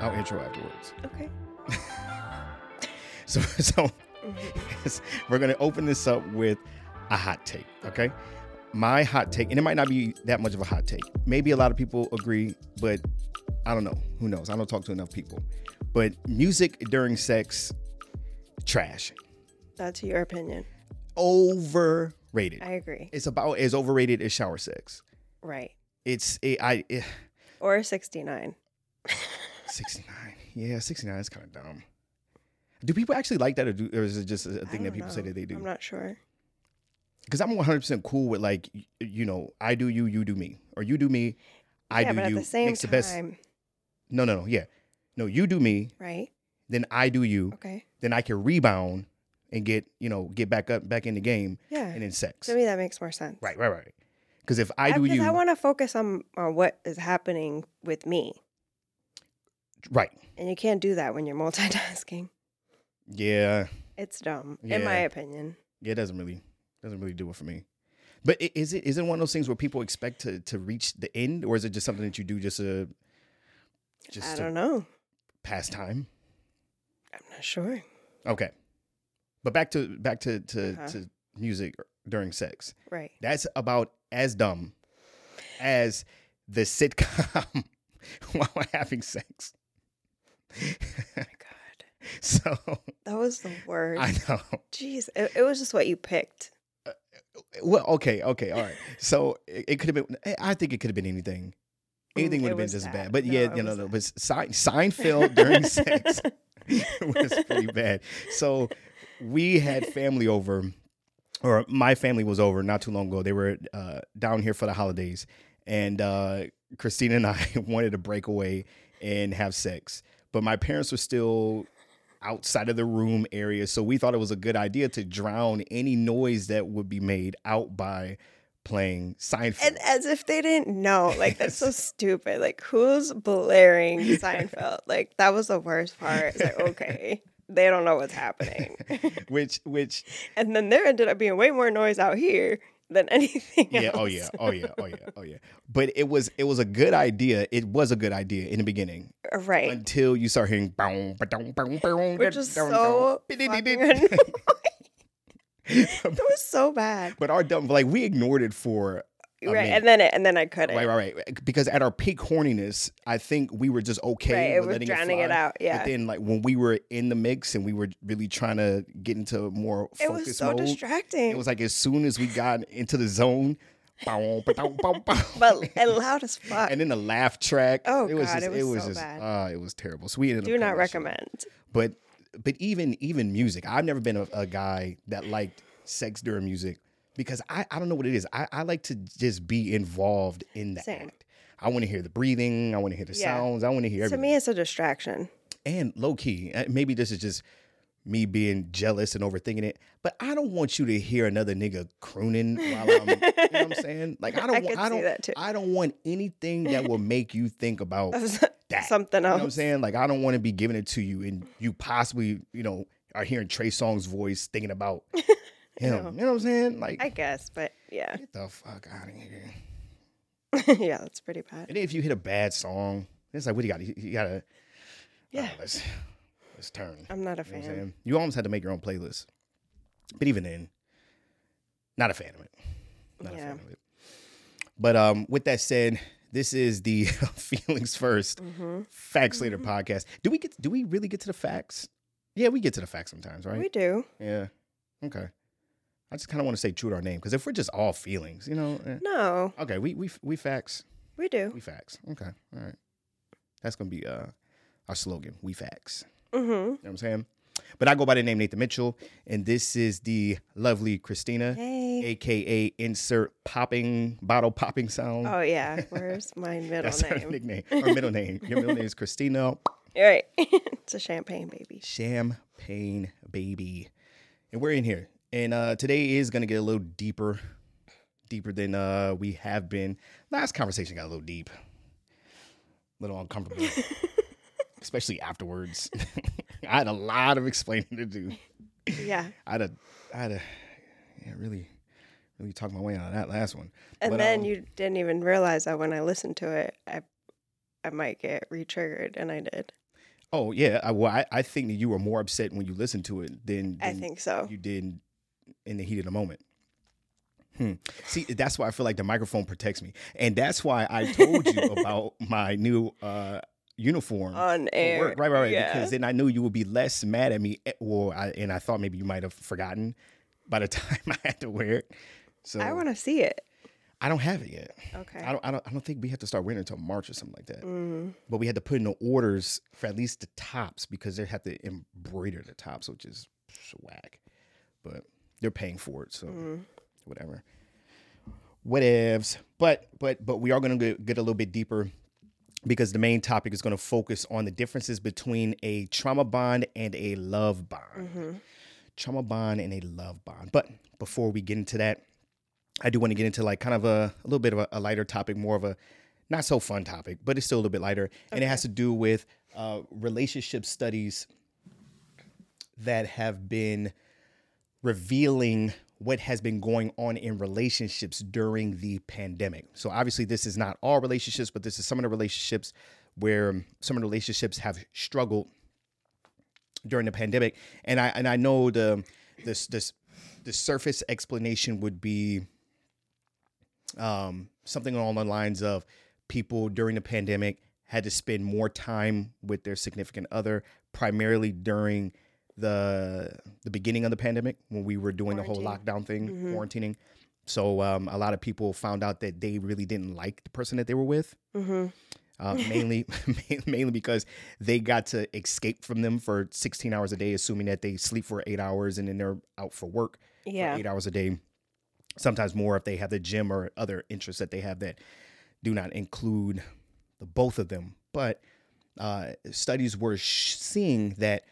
I'll intro afterwards. Okay. So, so we're gonna open this up with a hot take. Okay, my hot take, and it might not be that much of a hot take. Maybe a lot of people agree, but I don't know. Who knows? I don't talk to enough people. But music during sex, trash, That's your opinion. overrated. I agree. It's about as overrated as shower sex. Right. It's it, I it, Or 69. 69. Yeah, 69 is kind of dumb. Do people actually like that, or, do, or is it just a thing that people say that they do? I'm not sure. because I'm 100 percent cool with like you know I do you, you do me, or you do me, I yeah, do but you. at the same makes the best. time, No, no, no. Yeah, no. You do me, right? then I do you. Okay. Then I can rebound and get you know get back up back in the game, Yeah. and then sex. To me, that makes more sense. Right, right, right. Because if I do you, I want to focus on, on what is happening with me. right? And you can't do that when you're multitasking. Yeah, It's dumb, in my opinion. yeah. It doesn't really doesn't really do it for me. But is it is it one of those things where people expect to to reach the end, or is it just something that you do just a just I don't know. pass time? I'm not sure. Okay. But back to back to to, Uh-huh. to music during sex. Right. That's about as dumb as the sitcom while having sex. Oh my God. so That was the worst. I know. Jeez. It, it was just what you picked. Well, okay, okay, all right. So it, it could have been. eh, I think it could have been anything. Anything would have been just bad. bad. But No, yeah, you know, was no, but Sein- Seinfeld during sex was pretty bad. So we had family over, or my family was over not too long ago. They were uh, down here for the holidays, and uh, Cristina and I wanted to break away and have sex, but my parents were still outside of the room area, so we thought it was a good idea to drown any noise that would be made out by playing Seinfeld. And as if they didn't know. Like, that's so stupid. Like, who's blaring Seinfeld? Like, that was the worst part. It's like, okay, they don't know what's happening. which which and then there ended up being way more noise out here than anything yeah oh, else. oh yeah oh yeah oh yeah oh yeah but it was it was a good idea it was a good idea in the beginning uh, Right. until you start hearing boom ba-dum, boom, boom, Which was dum, so dum, fucking dum. annoying. It was so bad. but our dumb like we ignored it for right. and then it and then I couldn't. right right right because at our peak horniness i think we were just okay Right, it with was letting drowning it fly. out, yeah. but then like when we were in the mix and we were really trying to get into more It focus was so mode distracting. it was like as soon as we got into the zone boom, ba-dum, boom, boom. but and loud as fuck. and then the laugh track. Oh, it was God, just, it was so just, bad. Uh, it was terrible. So we ended Do up not shit. recommend. But but even even music, I've never been a, a guy that liked sex during music because I I don't know what it is. I I like to just be involved in the Same. act. I want to hear the breathing. I want to hear the Yeah. sounds. I want to hear To me, it's a distraction. and low key, uh, maybe this is just me being jealous and overthinking it. But I don't want you to hear another nigga crooning while I'm. you know what I'm saying? Like I don't. I want, I don't. that. I don't want anything that will make you think about that. Something else. You know what I'm saying? Like I don't want to be giving it to you and you possibly, you know, are hearing Trey Songz's voice thinking about him. know. You know what I'm saying? Like I guess, but yeah, get the fuck out of here. yeah, that's pretty bad. And if you hit a bad song, it's like what do you got? You, you gotta Yeah. uh, let's let's turn. I'm not a You know fan. You almost had to make your own playlist. But even then, not a fan of it. Not a fan of it. But um, with that said, this is the feelings 1st Mm-hmm. facts later podcast. Do we get? Do we really get to the facts? Yeah, we get to the facts sometimes, right? We do. Yeah. Okay. I just kind of want to say true to our name because if we're just all feelings, you know. eh. No, Okay, we we we facts. we do. We facts. Okay. All right. That's gonna be uh our slogan. We facts. Mm-hmm. You know what I'm saying? But I go by the name Nathan Mitchell, and this is the lovely Cristina, Hey. aka insert popping bottle popping sound. Oh yeah. Where's my middle That's her name? nickname. Her middle name. Your middle name is Cristina All right. it's a champagne baby. Champagne Baby. And we're in here. And uh today is gonna get a little deeper, deeper than uh we have been. Last conversation got a little deep. A little uncomfortable. Especially afterwards. I had a lot of explaining to do. Yeah. I had have, I'd have, yeah, really, really talked my way out of that last one. And But, then um, you didn't even realize that when I listened to it, I I might get re-triggered, and I did. Oh yeah, I, well, I, I think that you were more upset when you listened to it than, I think so. you did in the heat of the moment. Hmm. See, that's why I feel like the microphone protects me, and that's why I told you about my new uh, uniform. On air. work. Right, right, right. Yeah. Because then I knew you would be less mad at me, eh, or I, and I thought maybe you might have forgotten by the time I had to wear it. So I want to see it. I don't have it yet. Okay. I don't, I don't. I don't think we have to start wearing it until March or something like that. Mm. But we had to put in the orders for at least the tops because they have to embroider the tops, which is swag. But they're paying for it, so Mm. whatever. Whatevs. But but but we are going to get, a little bit deeper because the main topic is going to focus on the differences between a trauma bond and a love bond. Mm-hmm. Trauma bond and a love bond. But before we get into that, I do want to get into like kind of a, a little bit of a, a lighter topic, more of a not so fun topic, but it's still a little bit lighter. And it has to do with uh, relationship studies that have been revealing what has been going on in relationships during the pandemic. So obviously this is not all relationships, but this is some of the relationships where some of the relationships have struggled during the pandemic. And I and I know the this this the surface explanation would be um, something along the lines of people during the pandemic had to spend more time with their significant other, primarily during the the beginning of the pandemic when we were doing the whole lockdown thing, quarantining. So um, a lot of people found out that they really didn't like the person that they were with. Mm-hmm. Uh, mainly, mainly because they got to escape from them for 16 hours a day, assuming that they sleep for eight hours and then they're out for work Yeah. for eight hours a day. Sometimes more if they have the gym or other interests that they have that do not include the both of them. But uh, studies were sh- seeing that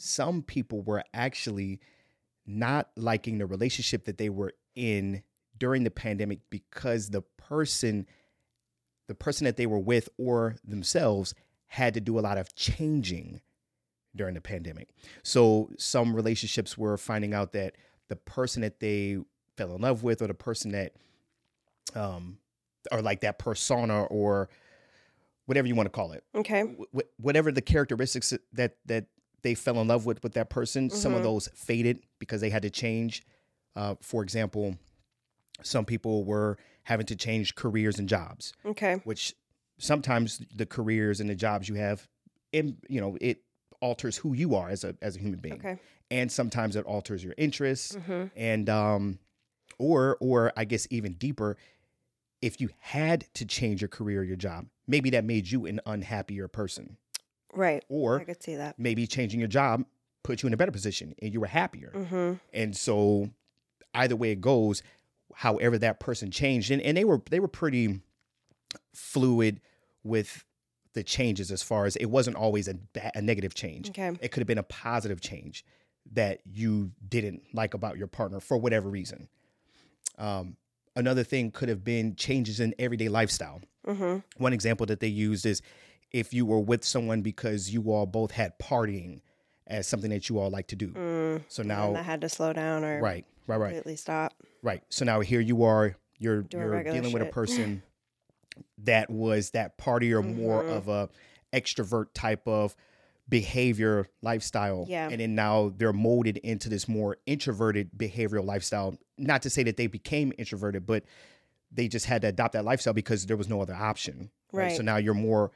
some people were actually not liking the relationship that they were in during the pandemic because the person the person that they were with or themselves had to do a lot of changing during the pandemic. So some relationships were finding out that the person that they fell in love with or the person that um or like that persona or whatever you want to call it Okay. wh- wh- whatever the characteristics that that they fell in love with with that person some of Mhm. those faded because they had to change uh, for example some people were having to change careers and jobs Okay. which sometimes the careers and the jobs you have in you know it alters who you are as a as a human being Okay. and sometimes it alters your interests Mm-hmm. and um or or i guess even deeper if you had to change your career or your job maybe that made you an unhappier person Right. or I could see that. maybe changing your job put you in a better position and you were happier Mm-hmm. and so either way it goes however that person changed and, and they were they were pretty fluid with the changes as far as it wasn't always a, a negative change Okay. it could have been a positive change that you didn't like about your partner for whatever reason um, another thing could have been changes in everyday lifestyle Mm-hmm. one example that they used is if you were with someone because you all both had partying as something that you all like to do. Mm. So now, I had to slow down or right, right, right, completely stop. right. So now here you are, you're Doing you're dealing with a person that was that partier, more Mhm. of a extrovert type of behavior lifestyle. Yeah. And then now they're molded into this more introverted behavioral lifestyle. Not to say that they became introverted, but they just had to adopt that lifestyle because there was no other option. Right. So now you're more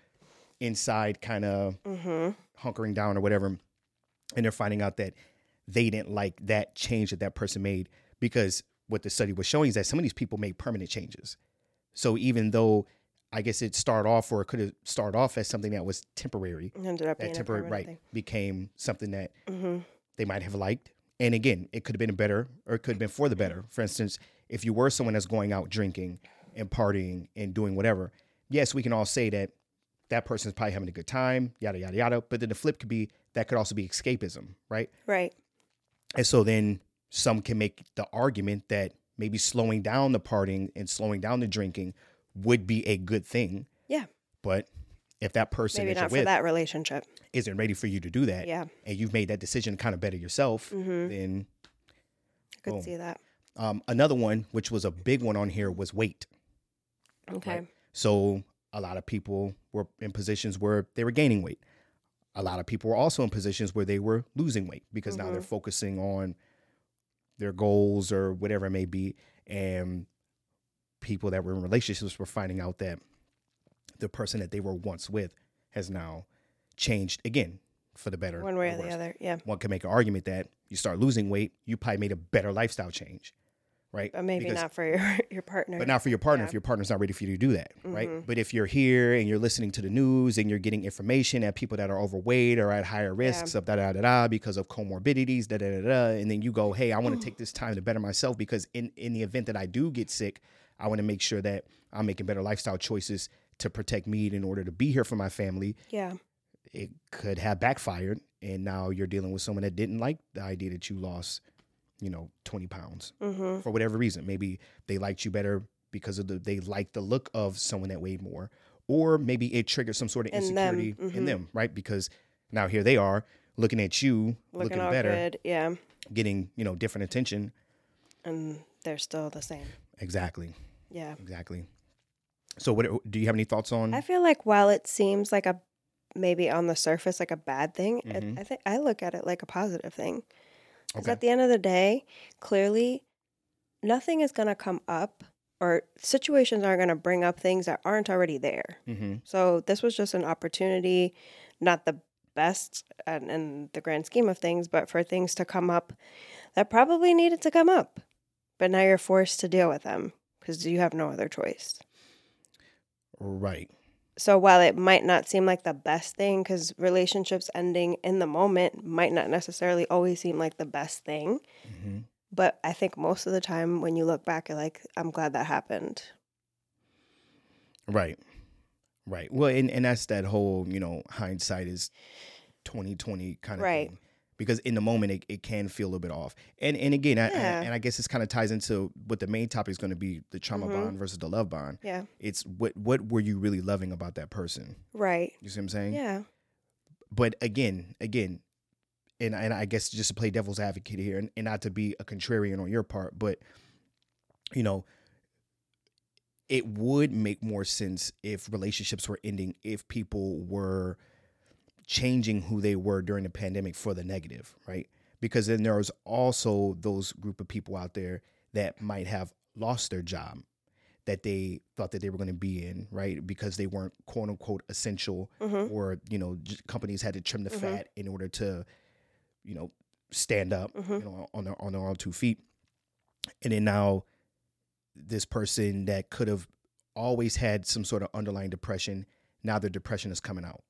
inside kind of Mm-hmm. hunkering down or whatever and they're finding out that they didn't like that change that that person made because what the study was showing is that some of these people made permanent changes so even though i guess it started off or it could have started off as something that was temporary Ended up that temporary right became something that. Mm-hmm. they might have liked and again it could have been better or it could have been for the better for instance if you were someone that's going out drinking and partying and doing whatever yes we can all say that that person's probably having a good time yada yada yada but then the flip could be that could also be escapism right Right. and so then some can make the argument that maybe slowing down the partying and slowing down the drinking would be a good thing Yeah. but if that person Maybe that not for with that relationship. isn't ready for you to do that, Yeah. and you've made that decision to kind of better yourself, Mm-hmm. then I could Boom. see that. um, another one, which was a big one on here, was weight. Okay. Right. So a lot of people were in positions where they were gaining weight. A lot of people were also in positions where they were losing weight because now they're Mm-hmm. focusing on their goals or whatever it may be. And people that were in relationships were finding out that the person that they were once with has now changed again for the better. One way or worse. the other. Yeah. One can make an argument that you start losing weight, you probably made a better lifestyle change, right? But maybe Because- not for your your partner. but not for your partner Yeah. if your partner's not ready for you to do that, right? Mhm. But if you're here and you're listening to the news and you're getting information that people that are overweight or at higher risks of da da da da because of comorbidities, da da da da, and then you go, hey, I want to take this time to better myself because in in the event that I do get sick, I want to make sure that I'm making better lifestyle choices to protect me in order to be here for my family. yeah. It could have backfired, and now you're dealing with someone that didn't like the idea that you lost, you know, 20 pounds Mm-hmm. for whatever reason. Maybe they liked you better because of the they liked the look of someone that weighed more, or maybe it triggered some sort of In them, insecurity in them, right? Because now here they are looking at you, Looking, looking, better, good. Yeah. getting you know different attention. And they're still the same. Exactly, Yeah. exactly. So, what do you have any thoughts on? I feel like while it seems like a maybe on the surface like a bad thing, it- Mhm. I think I look at it like a positive thing. Because Okay. at the end of the day, clearly, nothing is going to come up or situations aren't going to bring up things that aren't already there. mm-hmm. So this was just an opportunity, not the best in, in the grand scheme of things, but for things to come up that probably needed to come up. But now you're forced to deal with them because you have no other choice. Right. So while it might not seem like the best thing, because relationships ending in the moment might not necessarily always seem like the best thing, hmm but I think most of the time when you look back, you're like, I'm glad that happened. Right. Right. Well, and, and that's that whole, you know, hindsight is twenty twenty kind of Right. thing. Because in the moment it, it can feel a little bit off. And and again, I, I- and I guess this kind of ties into what the main topic is going to be the trauma Mhm. bond versus the love bond. Yeah. It's what what were you really loving about that person? Right. You see what I'm saying? Yeah. But again, again, and and I guess just to play devil's advocate here and, and not to be a contrarian on your part, but you know, it would make more sense if relationships were ending if people were changing who they were during the pandemic for the negative, right? Because then there's also those group of people out there that might have lost their job that they thought that they were going to be in, right? Because they weren't quote unquote essential hmm or, you know, companies had to trim the Mhm. fat in order to, you know, stand up, Mhm. you know, on their on their own two feet. And then now this person that could have always had some sort of underlying depression, now their depression is coming out.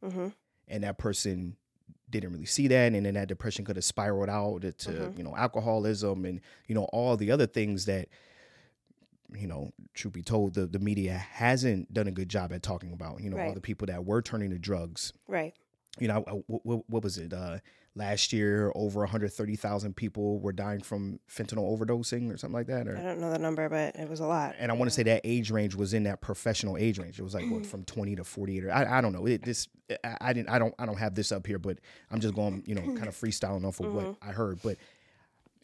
And that person didn't really see that. And then that depression could have spiraled out to, Mhm. you know, alcoholism and, you know, all the other things that, you know, truth be told, the, the media hasn't done a good job at talking about, you know, all the people that were turning to drugs. Right. You know, what, what was it? Uh, last year, over 130,000 people were dying from fentanyl overdosing or something like that. I don't know the number, but it was a lot. and I want to say that age range was in that professional age range. It was like what from 20 to 48 or I, I don't know. It this I, I didn't I don't I don't have this up here, but I'm just going, you know, kind of freestyling off of what mm-hmm. I heard. But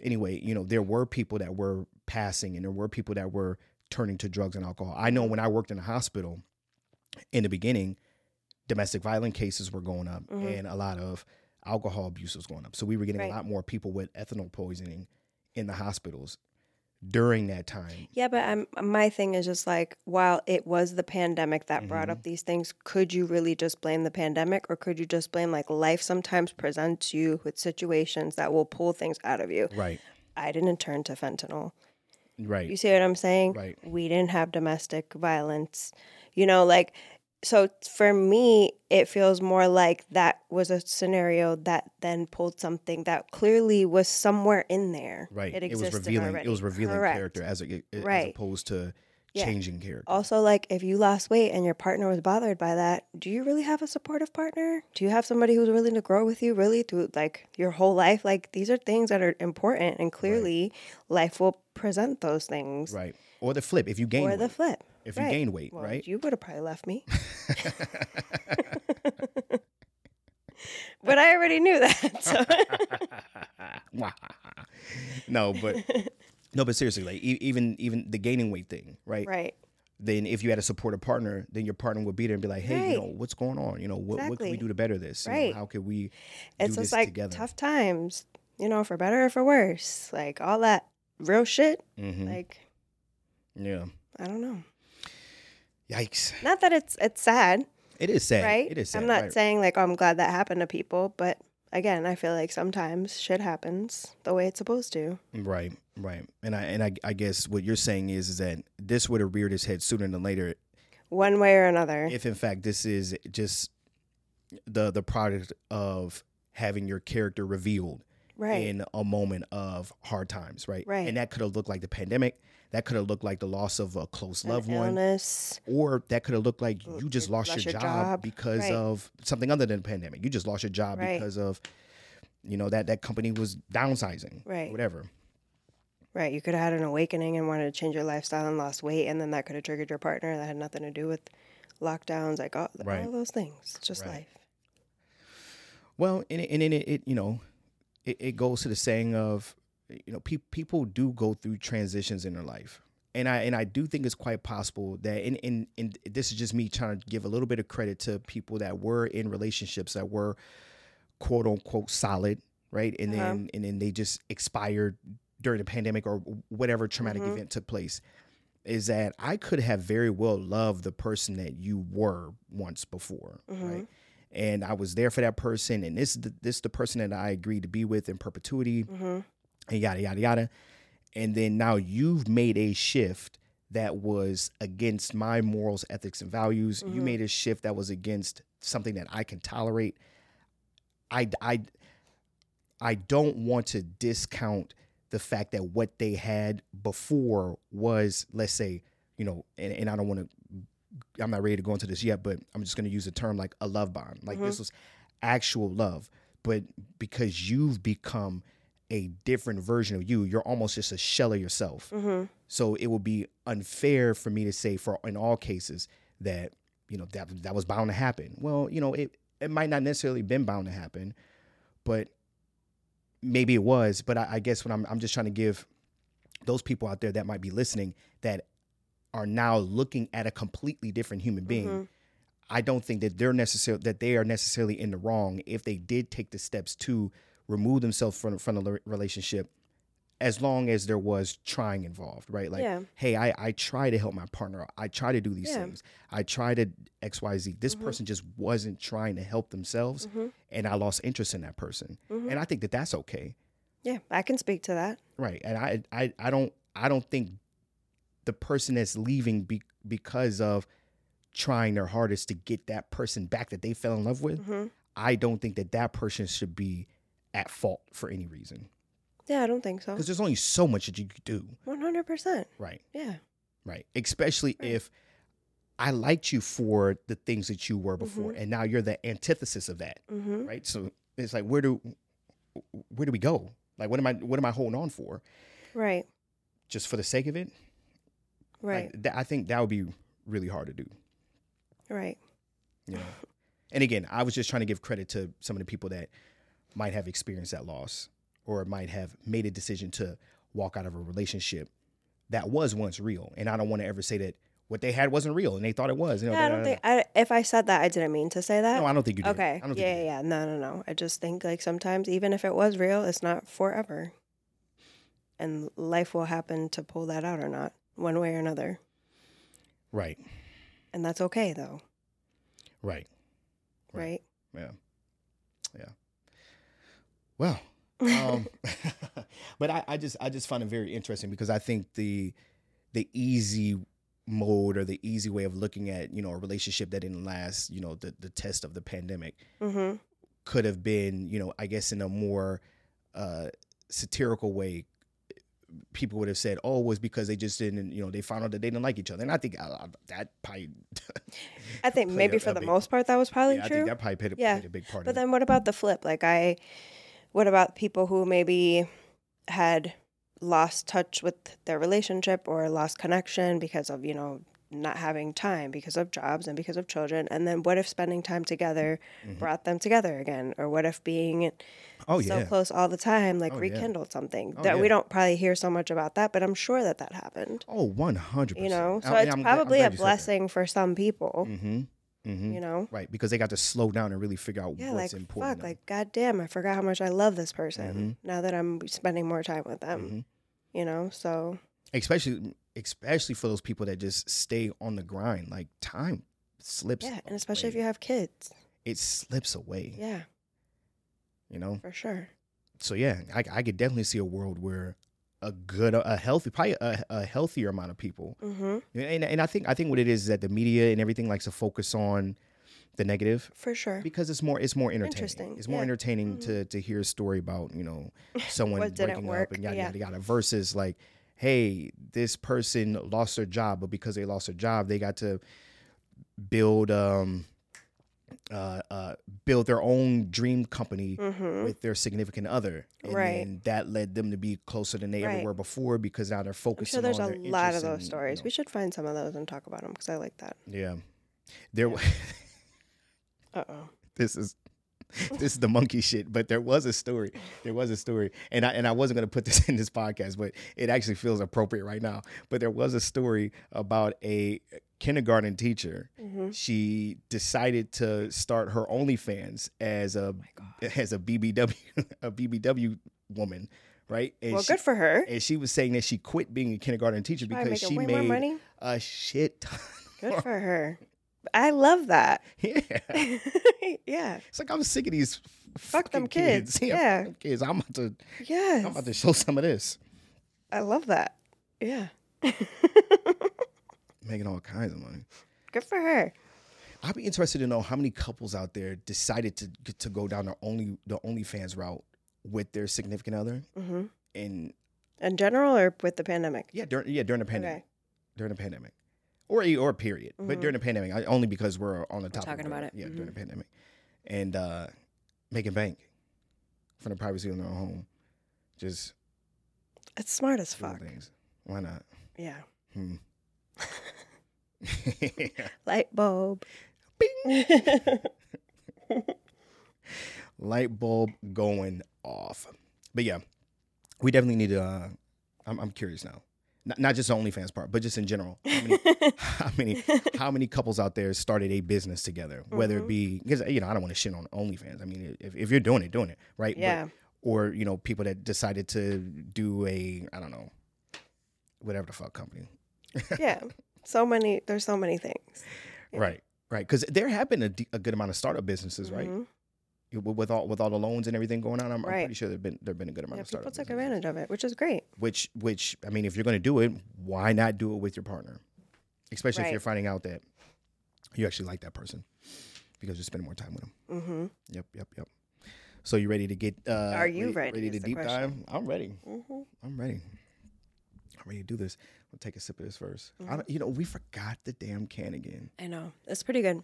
anyway, you know, there were people that were passing and there were people that were turning to drugs and alcohol. I know when I worked in a hospital in the beginning, domestic violent cases were going up mm-hmm. and a lot of alcohol abuse was going up. So we were getting Right. a lot more people with ethanol poisoning in the hospitals during that time. Yeah, but um, my thing is just like, while it was the pandemic that brought Mm-hmm. up these things, could you really just blame the pandemic or could you just blame like life sometimes presents you with situations that will pull things out of you? Right. I didn't turn to fentanyl. Right. You see what I'm saying? Right. We didn't have domestic violence. You know, like, so for me, it feels more like that was a scenario that then pulled something that clearly was somewhere in there. Right. It It, was revealing. already. It was revealing Correct. character as a, as Right. opposed to Yeah. changing character. Also, like if you lost weight and your partner was bothered by that, do you really have a supportive partner? Do you have somebody who's willing to grow with you really through like your whole life? Like these are things that are important, and clearly life will present those things. Right. Or the flip. If you gain Or the flip. If you gain weight, Well, right? you would have probably left me. but I already knew that. So. no, but no, but seriously, like e- even even the gaining weight thing, right? right. Then if you had a supportive partner, then your partner would be there and be like, "Hey, you know, what's going on? You know, what what can we do to better this? You know, Right. how can we It's do just this like together?" tough times, you know, for better or for worse. Like all that real shit. hmm Like, yeah. I don't know. Yikes! Not that it's it's sad, It is sad. right? It is sad. I'm not right. saying like, oh, I'm glad that happened to people, but again, I feel like sometimes shit happens the way it's supposed to. Right, right. And I and I, I guess what you're saying is is that this would have reared its head sooner than later One way or another. if in fact this is just the the product of having your character revealed right. in a moment of hard times, right? Right. And that could have looked like the pandemic. That could have looked like the loss of a close An loved one. Or that could have looked like you just lost, lost your, your job, job. because Right. of something other than the pandemic. You just lost your job Right. because of, you know, that that company was downsizing. Right. Whatever. Right. You could have had an awakening and wanted to change your lifestyle and lost weight, and then that could have triggered your partner. That had nothing to do with lockdowns, like all, Right. all those things. It's just life. Well, and it, and it, it you know, it, it goes to the saying of, you know, pe- people do go through transitions in their life, and I and I do think it's quite possible that, and and and this is just me trying to give a little bit of credit to people that were in relationships that were, quote unquote, solid, right, and Uh-huh. then and then they just expired during the pandemic or whatever traumatic Mhm. event took place. Is that I could have very well loved the person that you were once before, Mhm. right? and I was there for that person, and this is the, this the person that I agreed to be with in perpetuity, hmm and yada yada yada. And then now you've made a shift that was against my morals, ethics, and values. You Mhm. made a shift that was against something that I can tolerate. I I I don't want to discount the fact that what they had before was, let's say, you know, and, and I don't want to I'm not ready to go into this yet, but I'm just going to use a term like a love bond. Like this was actual love, but because you've become a different version of you, you're almost just a shell of yourself. hmm So it would be unfair for me to say for in all cases that you know that that was bound to happen. Well, you know it it might not necessarily been bound to happen, but maybe it was. But I, I guess when I'm I'm just trying to give those people out there that might be listening that are now looking at a completely different human being. Mhm. I don't think that they're necessarily that they are necessarily in the wrong if they did take the steps to remove themselves from from the relationship, as long as there was trying involved, right? Like, Yeah. hey, I I try to help my partner. I try to do these Yeah. things. I try to X Y Z. This Mhm. person just wasn't trying to help themselves, hmm and I lost interest in that person. hmm And I think that that's okay, Yeah, I can speak to that. right? And I I I don't I don't think the person that's leaving be, because of trying their hardest to get that person back that they fell in love with. hmm I don't think that that person should be at fault for any reason Yeah, I don't think so. because there's only so much that you could do, One hundred percent. right? Yeah. Right. Especially Right. if I liked you for the things that you were before, Mhm. and now you're the antithesis of that, hmm right? So it's like, where do where do we go? Like, what am I what am I holding on for? Right. Just for the sake of it? Right. Like, that, I think that would be really hard to do. right. You know. and again, I was just trying to give credit to some of the people that might have experienced that loss or might have made a decision to walk out of a relationship that was once real. And I don't want to ever say that what they had wasn't real and they thought it was. You know, Yeah, I don't think. I, if I said that, I didn't mean to say that. No, I don't think you did. Okay. I don't think Yeah, yeah, yeah. No, no, no. I just think like sometimes even if it was real, it's not forever. And life will happen to pull that out or not, one way or another. Right. And that's okay though, Right. right? Yeah. Yeah. Well, um, but I, I just I just find it very interesting because I think the the easy mode or the easy way of looking at you know a relationship that didn't last you know the the test of the pandemic mm-hmm. could have been you know I guess in a more uh, satirical way people would have said oh it was because they just didn't you know they found out that they didn't like each other and I think uh, that probably I think maybe a- for a the big- most part that was probably yeah, I true. think that probably played a, Yeah. played a big part But of it. then what about the flip? Like I what about people who maybe had lost touch with their relationship or lost connection because of, you know, not having time because of jobs and because of children? And then what if spending time together brought them together again? Or what if being Mm-hmm. Oh so yeah. close all the time like Oh, yeah. rekindled something? Oh, that we don't probably hear so much about that, but I'm sure that that happened. oh Oh, one hundred You know, so it's probably a blessing for some people. Mm-hmm. Mm-hmm. You know, Right, because they got to slow down and really figure out yeah, what's like important. fuck, like goddamn, I forgot how much I love this person. Mhm. Now that I'm spending more time with them, Mhm. you know, so especially especially for those people that just stay on the grind. Like time slips. yeah, and especially if you have kids, it slips away. yeah, You know. for sure. So yeah, I, I could definitely see a world where a good, a healthy, probably a, a healthier amount of people. hmm And and I think I think what it is is that the media and everything likes to focus on the negative For sure. because it's more it's more entertaining. Interesting, It's more yeah. entertaining Mhm. to to hear a story about you know someone breaking up and yada yeah. yada yada versus like, hey, this person lost their job, but because they lost their job, they got to build um uh uh build their own dream company hmm with their significant other, and Right. that led them to be closer than they ever were before because now they're I'm focusing. sure there's a lot of those and, you stories. know, We should find some of those and talk about them because I like that. yeah, there. wa- Uh oh. this is this is the monkey shit. But there was a story. There was a story, and I and I wasn't gonna put this in this podcast, but it actually feels appropriate right now. But there was a story about a kindergarten teacher. hmm She decided to start her OnlyFans as a as a BBW a BBW woman, right? And Well, she, good for her. and she was saying that she quit being a kindergarten teacher because she made money. a shit ton. Good for her. I love that. yeah. yeah. It's like I'm sick of these Fuck them fucking kids. Yeah, Yeah. kids. I'm about to Yes. I'm about to show some of this. I love that. Yeah. Making all kinds of money. Good for her. I'd be interested to know how many couples out there decided to get to go down the only the OnlyFans route with their significant other, hmm and In general or with the pandemic? yeah, during yeah during the pandemic, Okay. during the pandemic, or a- or period, but Mhm. during the pandemic, I, only because we're on the topic. talking about it. Yeah, Mhm. during the pandemic, and uh making bank from the privacy of their own home, just It's smart as fuck. things. Why not? Yeah. Hmm. Light bulb. Bing. light bulb going off. But yeah, we definitely need to. Uh, I'm, I'm curious now, not, not just the OnlyFans part, but just in general. How many, how many, how many couples out there started a business together? Whether it Mhm. be because you know I don't want to shit on OnlyFans. I mean, if, if you're doing it, doing it right. But- yeah. or you know people that decided to do a I don't know, whatever the fuck company. yeah. So many, there's so many things. Yeah. Right. Right. Because there have been a, a good amount of startup businesses, right? Mhm. With all with all the loans and everything going on, I'm, I'm pretty sure there've been there've been a good amount Yeah, of people took businesses. advantage of it, which is great. Which which I mean, if you're going to do it, why not do it with your partner? Especially if you're finding out that you actually like that person because you spend more time with them. Mm-hmm. Yep, yep, yep. So you ready to get? Uh, Are you ready Ready is to deep dive? I'm ready. hmm I'm ready. I'm ready to do this. We'll take a sip of this 1st I Mm-hmm. don't, you know, we forgot the damn can again. I know. It's pretty good.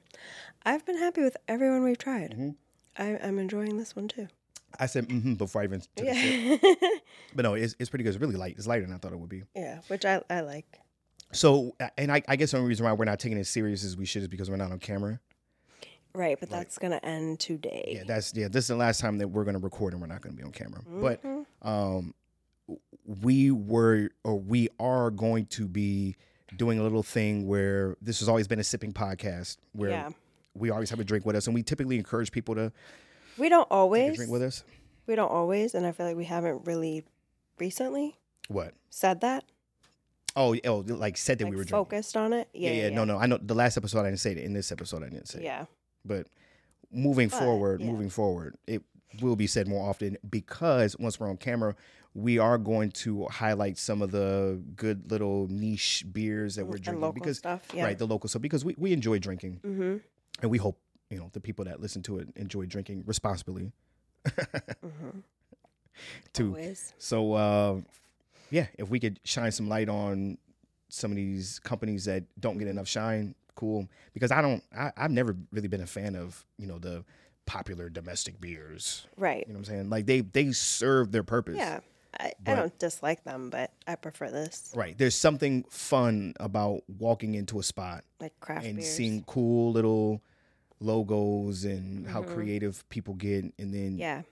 I've been happy with everyone we've tried. Mhm. I, I'm enjoying this one too. I said mm-hmm before I even took a sip. But no, it's, it's pretty good. It's really light. It's lighter than I thought it would be. yeah, which I, I like. So, and I, I guess the only reason why we're not taking it as serious as we should is because we're not on camera. Right, but Right. that's going to end today. Yeah, that's yeah. This is the last time that we're gonna record and we're not gonna be on camera. But Mhm. um, we were or we are going to be doing a little thing where this has always been a sipping podcast where yeah. we always have a drink with us, and we typically encourage people to We don't always. drink with us. We don't always, and I feel like we haven't really recently What? said that. Oh, oh, like said that like we were drinking. focused on it. Yeah, Yeah, yeah, no, no. I know the last episode I didn't say it. In this episode, I didn't say it. Yeah. But moving But, forward, yeah. moving forward, it will be said more often because once we're on camera, we are going to highlight some of the good little niche beers that we're drinking local because stuff. Yeah. right the local stuff because we, we enjoy drinking Mm-hmm. and we hope you know the people that listen to it enjoy drinking responsibly Mm-hmm. too. Always. So uh, yeah, if we could shine some light on some of these companies that don't get enough shine, cool. Because I don't, I, I've never really been a fan of you know the popular domestic beers. Right. You know what I'm saying? Like they they serve their purpose. Yeah. I, I don't dislike them, but I prefer this. Right. There's something fun about walking into a spot Like craft and beers. seeing cool little logos and how creative people get and then Mm-hmm. yeah.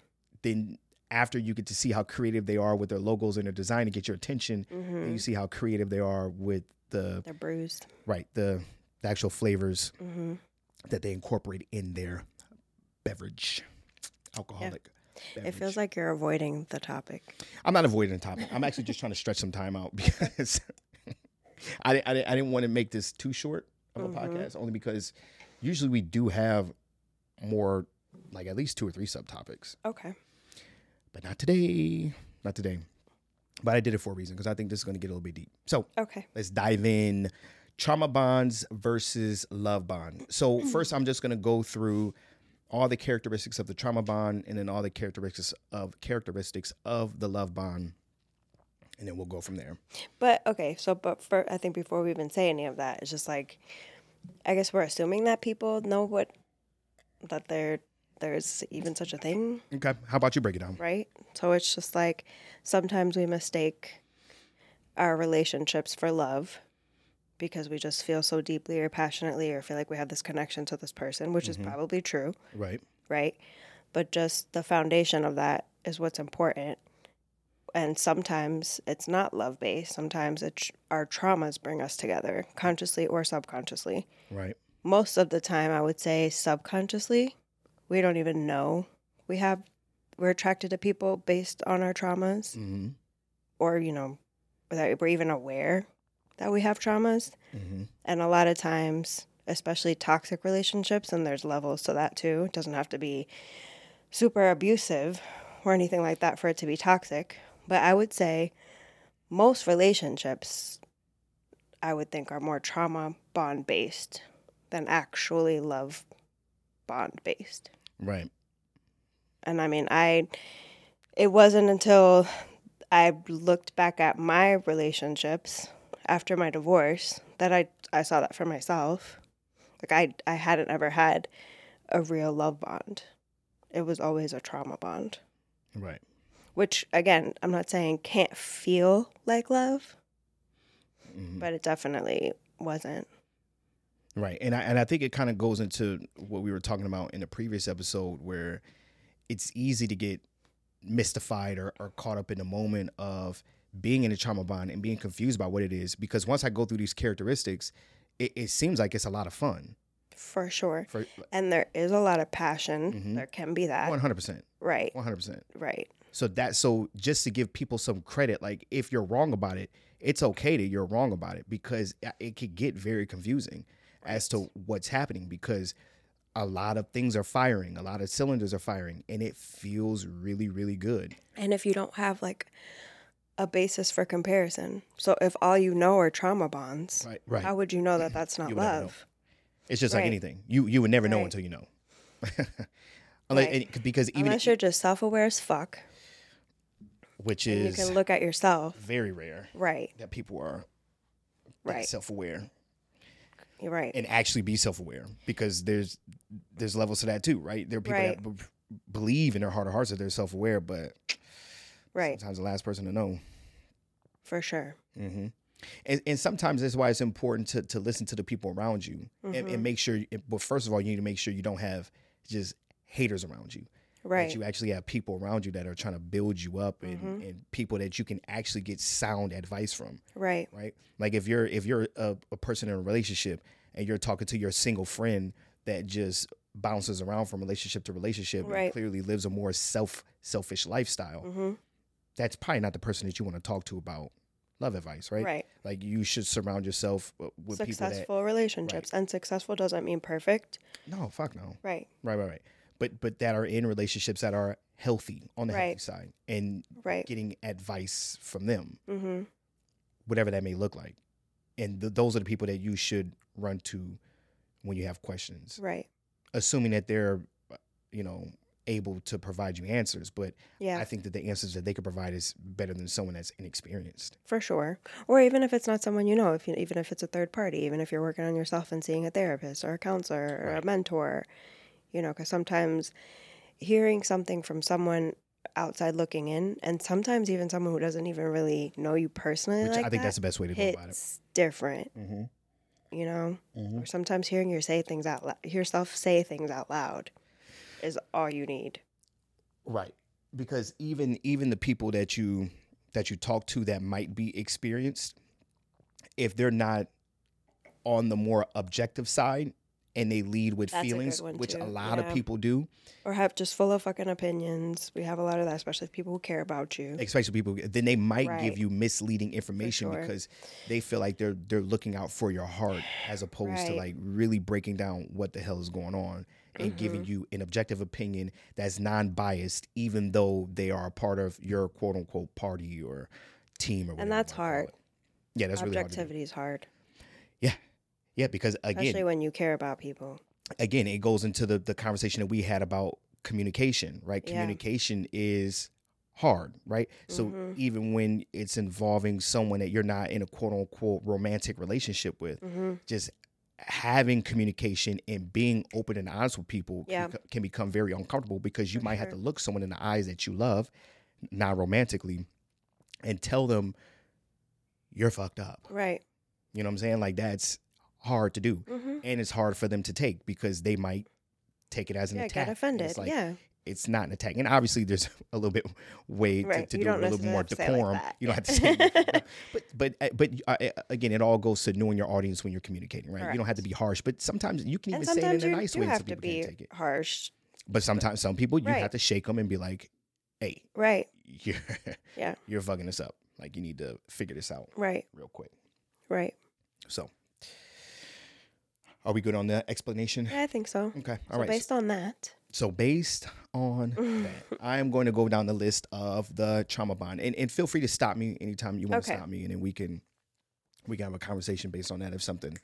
then after you get to see how creative they are with their logos and their design to get your attention hmm and you see how creative they are with the They're bruised. right the, the actual flavors hmm that they incorporate in their beverage alcoholic It feels like you're avoiding the topic. i'm not avoiding the topic i'm actually just trying to stretch some time out because I, I, I didn't want to make this too short of a Mhm. podcast only because usually we do have more like at least two or three subtopics Okay. but not today not today but i did it for a reason because i think this is going to get a little bit deep so Okay. let's dive in trauma bonds versus love bond so first i'm just going to go through all the characteristics of the trauma bond and then all the characteristics of characteristics of the love bond. And then we'll go from there. But okay, so but for I think before we even say any of that, it's just like I guess we're assuming that people know what that there there's even such a thing, okay how about you break it down? Right? So it's just like sometimes we mistake our relationships for love because we just feel so deeply or passionately or feel like we have this connection to this person, which is probably true. right right? But just the foundation of that is what's important. And sometimes it's not love based. Sometimes it's our traumas bring us together, consciously or subconsciously. right Most of the time, I would say subconsciously, we don't even know we have we're attracted to people based on our traumas, mm-hmm. or you know, that we're even aware that we have traumas. Mm-hmm. And a lot of times, especially toxic relationships, and there's levels to that too. It doesn't have to be super abusive or anything like that for it to be toxic. But I would say most relationships, I would think, are more trauma bond based than actually love bond based. right And I mean, I, it wasn't until I looked back at my relationships after my divorce that I, I saw that for myself. Like, I, I hadn't ever had a real love bond, it was always a trauma bond, right which, again, I'm not saying can't feel like love, Mhm. but it definitely wasn't. Right. And I and I think it kind of goes into what we were talking about in the previous episode where it's easy to get mystified or, or caught up in the moment of being in a trauma bond and being confused about what it is. Because once I go through these characteristics, it, it seems like it's a lot of fun. For sure. For And there is a lot of passion. Mhm. There can be that. one hundred percent. Right. One hundred percent. Right. So that so just to give people some credit, like if you're wrong about it, it's okay that you're wrong about it because it could get very confusing as to what's happening because a lot of things are firing, a lot of cylinders are firing, and it feels really, really good. And if you don't have like a basis for comparison, so if all you know are trauma bonds, Right, right. how would you know that that's not You would never know. love? It's just like anything. You you would never know Right. until you know. Unless, Right. because even Unless you're just self aware as fuck, which and you can look at yourself. very rare Right. that people are Right. self-aware You're right. and actually be self-aware because there's there's levels to that too, right? There are people Right. that b- believe in their heart of hearts that they're self-aware, but right. sometimes the last person to know. For sure. hmm And, and sometimes that's why it's important to, to listen to the people around you and, Mm-hmm. and make sure. But first of all, you need to make sure you don't have just haters around you. Right. That you actually have people around you that are trying to build you up and, Mm-hmm. and people that you can actually get sound advice from. right. right? Like if you're if you're a, a person in a relationship and you're talking to your single friend that just bounces around from relationship to relationship Right. and clearly lives a more self selfish lifestyle, hmm that's probably not the person that you want to talk to about love advice, right? Right. Like you should surround yourself with people Successful relationships. And successful doesn't mean perfect. no, fuck no. Right. Right, right, right. But but that are in relationships that are healthy on the healthy side and Right. getting advice from them, Mm-hmm. whatever that may look like. And th- those are the people that you should run to when you have questions. Right. assuming that they're uh, you know able to provide you answers but Yeah. i think that the answers that they could provide is better than someone that's inexperienced For sure. Or even if it's not someone you know, if you, even if it's a third party, even if you're working on yourself and seeing a therapist or a counselor or a mentor, you know, because sometimes hearing something from someone outside looking in, and sometimes even someone who doesn't even really know you personally Which like I think that that's the best way to go about it. it's different. Mm-hmm. You know, Mhm. or sometimes hearing your say things out loud, yourself say things out loud, is all you need. Right. Because even even the people that you that you talk to that might be experienced, if they're not on the more objective side and they lead with That's feelings, which too. a lot Yeah. of people do, Or have just full of fucking opinions. We have a lot of that, especially people who care about you. especially people then they might give you misleading information sure. because they feel like they're they're looking out for your heart as opposed to like really breaking down what the hell is going on and giving Mm-hmm. you an objective opinion that's non-biased even though they are a part of your quote unquote party or team or whatever And that's hard. yeah that's really hard. Objectivity is hard, yeah yeah because especially again when you care about people. again it goes into the the conversation that we had about communication right Yeah. communication is hard right so Mhm. even when it's involving someone that you're not in a quote unquote romantic relationship with hmm just having communication and being open and honest with people Yeah. can, can become very uncomfortable because you For might have to look someone in the eyes that you love not romantically and tell them you're fucked up Right. you know what i'm saying like that's hard to do hmm and it's hard for them to take because they might take it as an Yeah, attack. get offended. It's like, yeah. It's not an attack, and obviously there's a little bit way to, Right. to You do it a little bit more necessarily have to say it like decorum. You don't have to say, it. but but uh, but uh, uh, again, it all goes to knowing your audience when you're communicating, right? You don't have to be harsh, but sometimes you can And even say it in a nice way so have to people can't be take it. harsh. But sometimes some people you Right. have to shake them and be like, "Hey, Right. you're Yeah. you're fucking this up. Like you need to figure this out Right. real quick." Right. So, are we good on that explanation? Yeah, I think so. Okay, all so right. based on that, So based on that, I am going to go down the list of the trauma bond, and, and feel free to stop me anytime you want to Okay. stop me, and then we can we can have a conversation based on that if something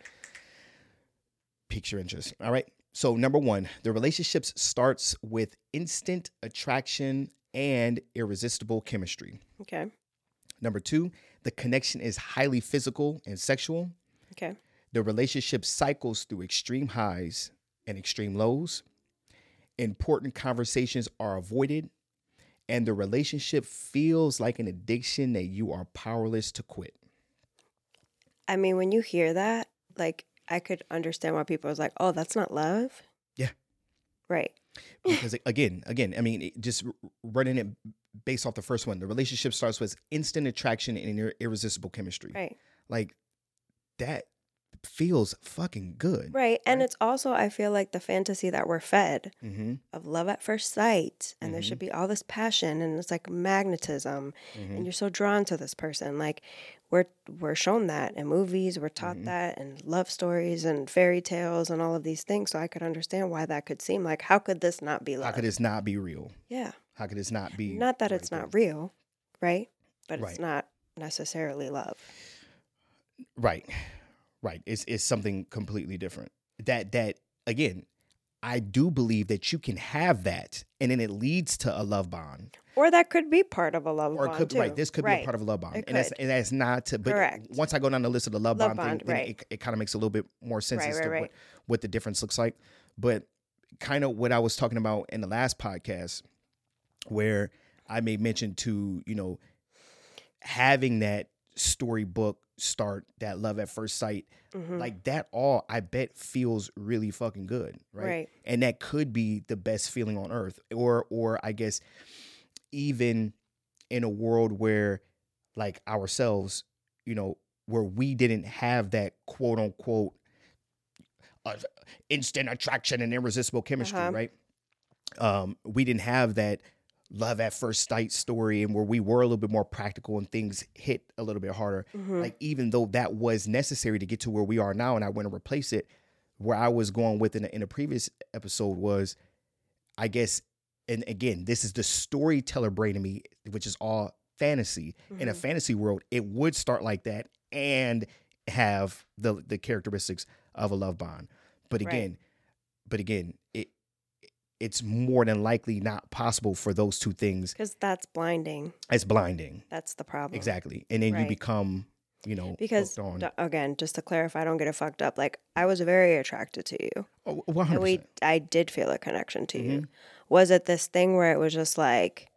piques your interest. All right. So number one, the relationships starts with instant attraction and irresistible chemistry. okay. Number two, the connection is highly physical and sexual. Okay. The relationship cycles through extreme highs and extreme lows. Important conversations are avoided, and the relationship feels like an addiction that you are powerless to quit. I mean, when you hear that, like, I could understand why people was like, "Oh, that's not love." Yeah. Right. Because again, again, I mean, just running it based off the first one, the relationship starts with instant attraction and irresistible chemistry. Right. Like that feels fucking good. Right. And Right. it's also, I feel like the fantasy that we're fed Mm-hmm. of love at first sight, and there Mhm. should be all this passion, and it's like magnetism, Mm-hmm. and you're so drawn to this person. Like we're we're shown that in movies, we're taught Mhm. that and love stories and fairy tales and all of these things. So I could understand why that could seem like how could this not be love? How could this not be real? yeah. How could this not be? Not that right it's there? not real, right? But Right. it's not necessarily love. Right. Right. It's it's something completely different. That that again, I do believe that you can have that and then it leads to a love bond. Or that could be part of a love Or bond could too. right, this could be a part of a love bond. It and that's and that's not to but Correct. once I go down the list of the love, Love bond, thing, then right. it, it kind of makes a little bit more sense Right, as right, to right. what, what the difference looks like. But kind of what I was talking about in the last podcast where I made mention to, you know, having that storybook start, that love at first sight, Mhm. like that all I bet feels really fucking good, right? Right. And that could be the best feeling on earth. Or or I guess even in a world where like ourselves, you know, where we didn't have that quote unquote uh, instant attraction and irresistible chemistry, Uh-huh. right? Um, we didn't have that love at first sight story and where we were a little bit more practical and things hit a little bit harder. Mhm. Like even though that was necessary to get to where we are now, and I want to replace it, where I was going with in a, in a previous episode was, I guess, and again, this is the storyteller brain in me, which is all fantasy. In a Mhm. fantasy world, it would start like that and have the the characteristics of a love bond. But Right. again, but again, it it's more than likely not possible for those two things. Because that's blinding. It's blinding. That's the problem. Exactly. And then you become, you know, Because again, just to clarify, I don't get it fucked up. Like I was very attracted to you, Oh, 100%. and we, I did feel a connection to Mm-hmm. you. Was it this thing where it was just like,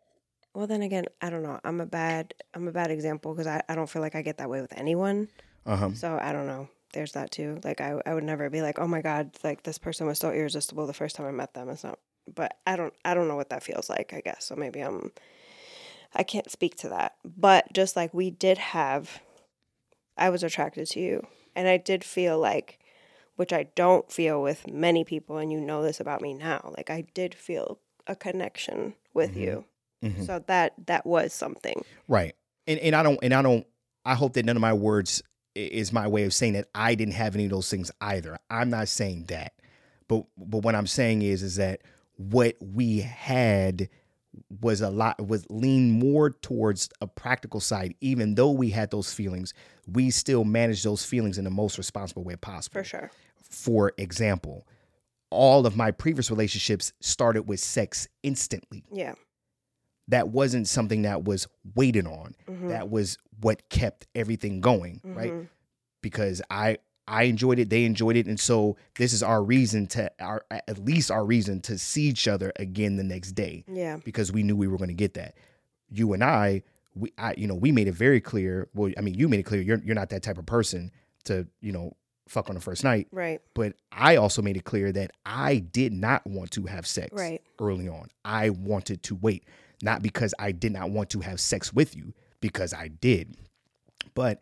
Well, then again, I don't know. I'm a bad I'm a bad example because I, I don't feel like I get that way with anyone. Uh huh. So I don't know. There's that too. Like I I would never be like, oh my god, like this person was so irresistible the first time I met them. It's not. But I don't I don't know what that feels like. I guess so. Maybe I'm. I can't speak to that. But just like we did have, I was attracted to you, and I did feel like, which I don't feel with many people, and you know this about me now. Like I did feel a connection with you. Mhm. So that that was something. Right. And and I don't and I don't I hope that none of my words is my way of saying that I didn't have any of those things either. I'm not saying that. But but what I'm saying is is that what we had was a lot was lean more towards a practical side even though we had those feelings we still managed those feelings in the most responsible way possible For sure. for example all of my previous relationships started with sex instantly Yeah. that wasn't something that was waited on Mhm. that was what kept everything going right Mhm. because i i enjoyed it they enjoyed it and so this is our reason to our at least our reason to see each other again the next day Yeah. because we knew we were going to get that you and i we i you know we made it very clear well i mean you made it clear you're you're not that type of person to you know fuck on the first night Right. but i also made it clear that i did not want to have sex Right. early on. I wanted to wait, not because I did not want to have sex with you, because I did. But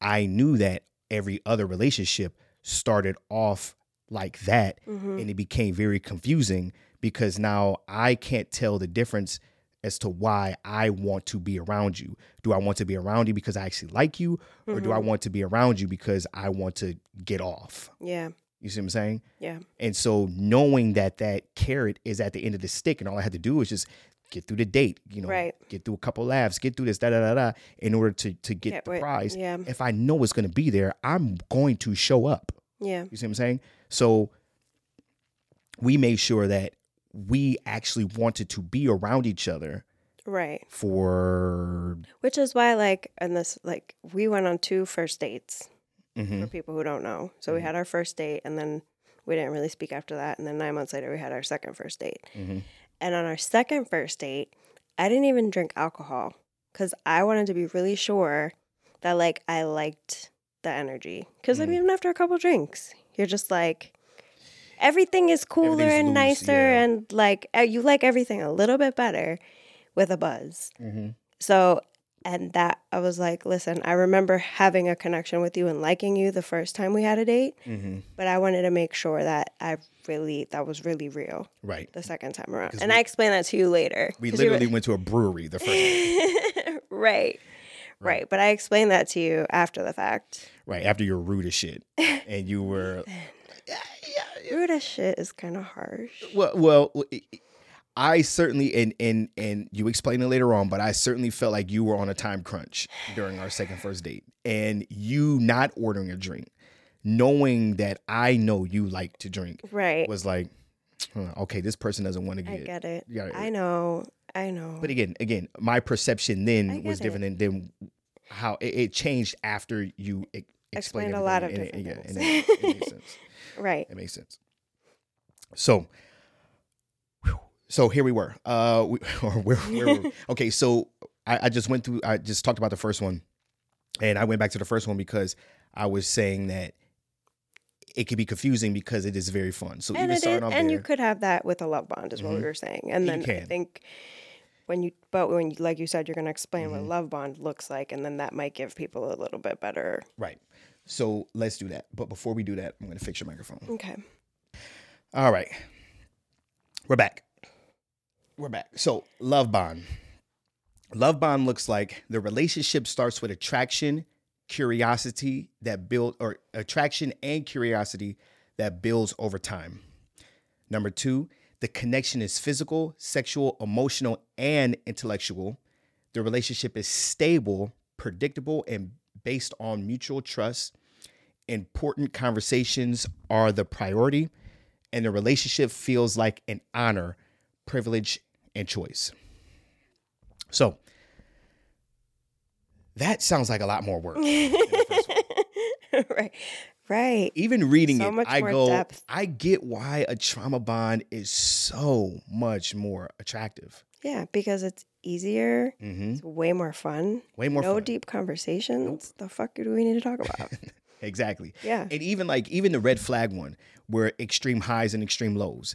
I knew that every other relationship started off like that Mhm. and it became very confusing because now I can't tell the difference as to why I want to be around you. Do I want to be around you because I actually like you or do I Mm-hmm. want to be around you because I want to get off? Yeah. You see what I'm saying? Yeah. And so knowing that that carrot is at the end of the stick and all I had to do is just get through the date, you know, Right. get through a couple laughs, get through this, da da da da, in order to to get the what- prize. yeah. If I know it's gonna be there, I'm going to show up. Yeah. You see what I'm saying? So we made sure that we actually wanted to be around each other Right. for Which is why, like, and this, like, we went on two first dates Mhm. for people who don't know. So we had our first date, and then we didn't really speak after that. And then nine months later, we had our second first date. Mhm. And on our second first date, I didn't even drink alcohol because I wanted to be really sure that, like, I liked the energy. Because, I Mm. mean, after a couple drinks, you're just like, everything is cooler and loose, nicer, yeah. and like, uh, you like everything a little bit better with a buzz. Mhm. So, and that I was like, listen, I remember having a connection with you and liking you the first time we had a date, Mhm. but I wanted to make sure that I really, that was really real right. the second time around. And we- I explained that to you later. We you were- literally went to a brewery the first time. right. Right. But I explained that to you after the fact. right after you're rude as shit and you were Yeah, yeah, yeah. Rude as shit is kind of harsh. Well, well, I certainly and and and you explain it later on, but I certainly felt like you were on a time crunch during our second first date, and you not ordering a drink, knowing that I know you like to drink, Right. was like, huh, okay, this person doesn't want to I get. get it. Yeah, I know. I know. But again, again, my perception then was different than, than how it, it changed after you e- explained Explained a lot of and it- different yeah, and it, it makes sense. right. It makes sense. So, so here we were. Uh, we, or where, where were we? Okay, so I, I just went through. I just talked about the first one, and I went back to the first one because I was saying that it could be confusing because it is very fun. So and even it is, starting off and there, you could have that with a love bond, is what we Mhm. were saying. And then I think when you, but when you, like you said, you're going to explain Mhm. what love bond looks like, and then that might give people a little bit better. right. So let's do that. But before we do that, I'm going to fix your microphone. Okay. All right. We're back. We're back. So, love bond. Love bond looks like the relationship starts with attraction, curiosity that build or attraction and curiosity that builds over time. Number 2, the connection is physical, sexual, emotional, and intellectual. The relationship is stable, predictable, and based on mutual trust. Important conversations are the priority and the relationship feels like an honor, privilege, and choice. So that sounds like a lot more work. than the first one. right. Right. Even reading So it, I go, depth. I get why a trauma bond is so much more attractive. Yeah, because it's easier. hmm It's way more fun. Way more no fun. deep conversations. The fuck do we need to talk about? Exactly. yeah. And even like even the red flag one, where extreme highs and extreme lows.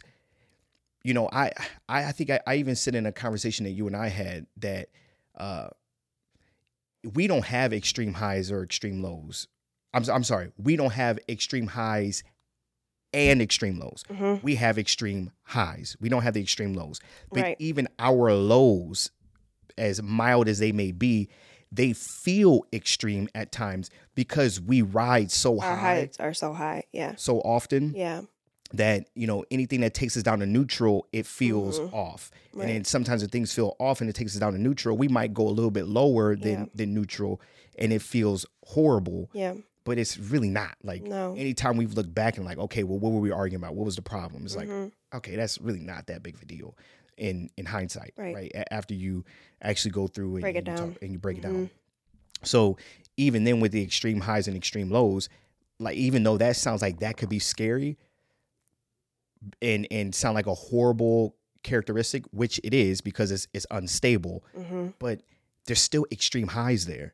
You know, I I, think I, I even said in a conversation that you and I had that uh we don't have extreme highs or extreme lows. I'm I'm sorry, we don't have extreme highs and extreme lows. hmm We have extreme highs. We don't have the extreme lows. But Right. even our lows, as mild as they may be, they feel extreme at times because we ride so Our high Our heights are so high. Yeah. so often Yeah. That you know anything that takes us down to neutral it feels Mhm. off Right. and then sometimes when things feel off and it takes us down to neutral we might go a little bit lower than Yeah. than neutral and it feels horrible Yeah. but it's really not like No. anytime we've looked back and like okay well what were we arguing about what was the problem it's like Mhm. okay that's really not that big of a deal in in hindsight Right. right, A- after you actually go through and, Break it and you down. and you break it Mhm. down so even then with the extreme highs and extreme lows like even though that sounds like that could be scary and and sound like a horrible characteristic which it is because it's it's unstable Mhm. but there's still extreme highs there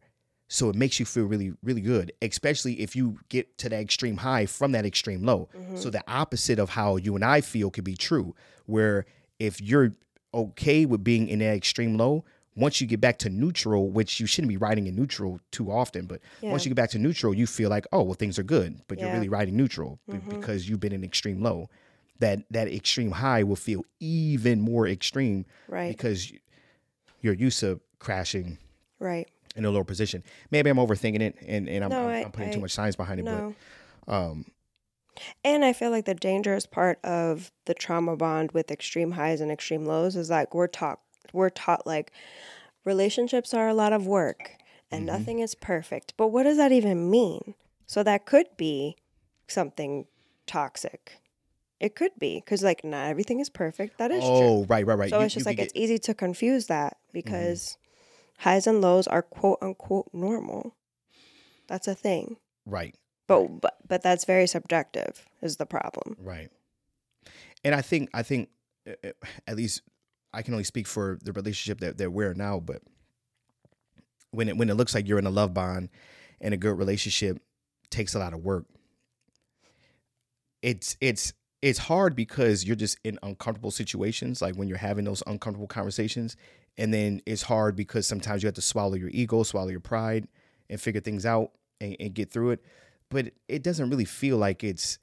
so it makes you feel really really good especially if you get to that extreme high from that extreme low Mhm. so the opposite of how you and I feel could be true where if you're okay with being in that extreme low once you get back to neutral which you shouldn't be riding in neutral too often but Yeah. once you get back to neutral you feel like oh well things are good but you're really riding neutral b- Mhm. because you've been in extreme low that that extreme high will feel even more extreme Right. because you- you're used to crashing Right. in a lower position. Maybe I'm overthinking it and, and I'm, No, I'm, I- I'm putting I- too much science behind it. No. But um, And I feel like the dangerous part of the trauma bond with extreme highs and extreme lows is like we're taught we're taught like relationships are a lot of work and Mhm. nothing is perfect. But what does that even mean? So that could be something toxic. It could be because like not everything is perfect. That is true. oh, right, right, right. So You- it's just you like it's easy to confuse that because highs and lows are quote unquote normal. That's a thing. right, But but but that's very subjective is the problem. right. And I think I think uh, uh, at least I can only speak for the relationship that, that we're in now, but when it when it looks like you're in a love bond and a good relationship takes a lot of work. It's it's it's hard because you're just in uncomfortable situations, like when you're having those uncomfortable conversations, and then it's hard because sometimes you have to swallow your ego, swallow your pride, and figure things out and, and get through it. But it doesn't really feel like it's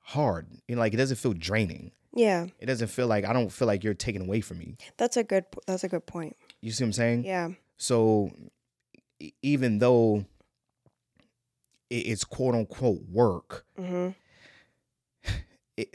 hard. You know, like it doesn't feel draining. Yeah, It doesn't feel like I don't feel like you're taken away from me. that's a good that's a good point. You see what I'm saying? Yeah. So even though it's quote unquote work, hmm it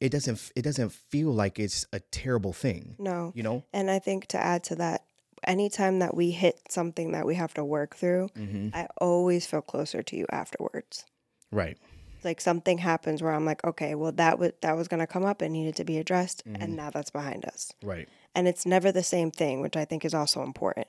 it doesn't it doesn't feel like it's a terrible thing. No. You know? And I think to add to that, anytime that we hit something that we have to work through, Mm-hmm. I always feel closer to you afterwards. Right. Like something happens where I'm like, okay, well that was that was gonna come up and needed to be addressed, Mhm. and now that's behind us. Right. And it's never the same thing, which I think is also important.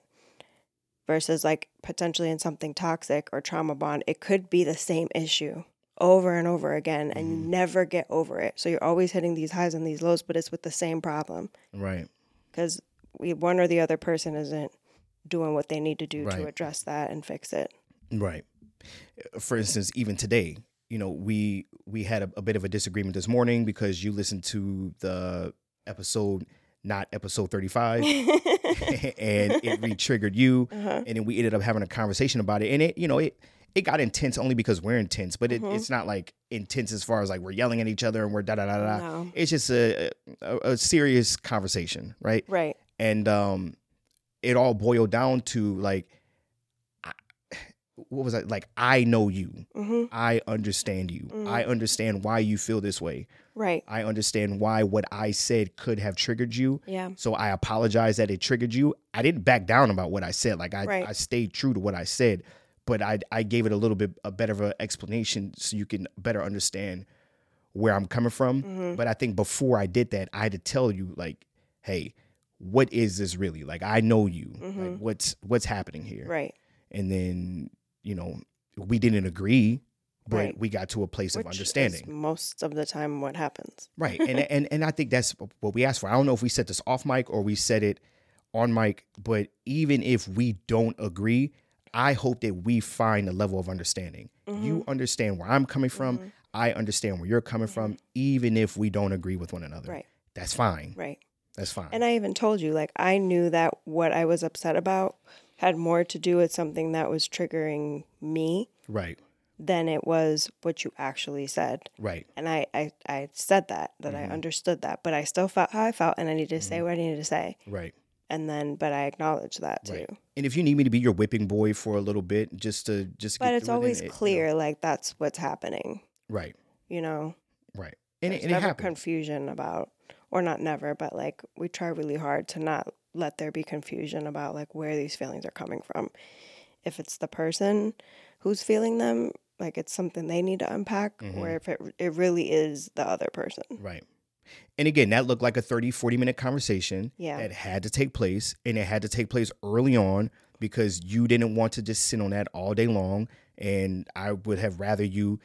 Versus like potentially in something toxic or trauma bond, it could be the same issue over and over again, and you Mhm. never get over it. So you're always hitting these highs and these lows, but it's with the same problem. Right. because we one or the other person isn't doing what they need to do Right. to address that and fix it. Right. For instance, even today, you know, we we had a, a bit of a disagreement this morning because you listened to the episode, not episode 35, and it re-triggered you. uh-huh. and then we ended up having a conversation about it and it you know it it got intense only because we're intense but it, Mhm. it's not like intense as far as like we're yelling at each other and we're da da da da No. it's just a, a a serious conversation right Right. and um it all boiled down to like I, what was that? like I know you hmm I understand you Mhm. I understand why you feel this way Right. I understand why what I said could have triggered you Yeah. so I apologize that it triggered you. I didn't back down about what I said. Like I, Right. I stayed true to what I said, but I I gave it a little bit a better of an explanation so you can better understand where I'm coming from. hmm But I think before I did that, I had to tell you like, hey, what is this really? Like I know you. Like Mhm. what's what's happening here? Right. And then, you know, we didn't agree, but Right. we got to a place Which of is understanding. most of the time what happens. Right. And and and I think that's what we asked for. I don't know if we set this off mic or we said it on mic, but even if we don't agree, I hope that we find a level of understanding. You Mm-hmm. understand where I'm coming from. I understand where you're coming from, even if we don't agree with one another. Right. That's fine. Right. That's fine. And I even told you, like, I knew that what I was upset about had more to do with something that was triggering me right. than it was what you actually said. Right. And I, I, I said that, that Mm-hmm. I understood that, but I still felt how I felt and I needed to say what I needed to say. Right. And then, but I acknowledge that too. Right. And if you need me to be your whipping boy for a little bit, just to just. But get it's through it, always you know, clear, like, that's what's happening, right. you know? Right. And, it, There's and it never confusion about, or not never, but like we try really hard to not let there be confusion about like where these feelings are coming from. If it's the person who's feeling them, like it's something they need to unpack, Mm-hmm. or if it it really is the other person. Right. And again, that looked like a 30, 40 minute conversation Yeah. that had to take place. And it had to take place early on because you didn't want to just sit on that all day long. And I would have rather you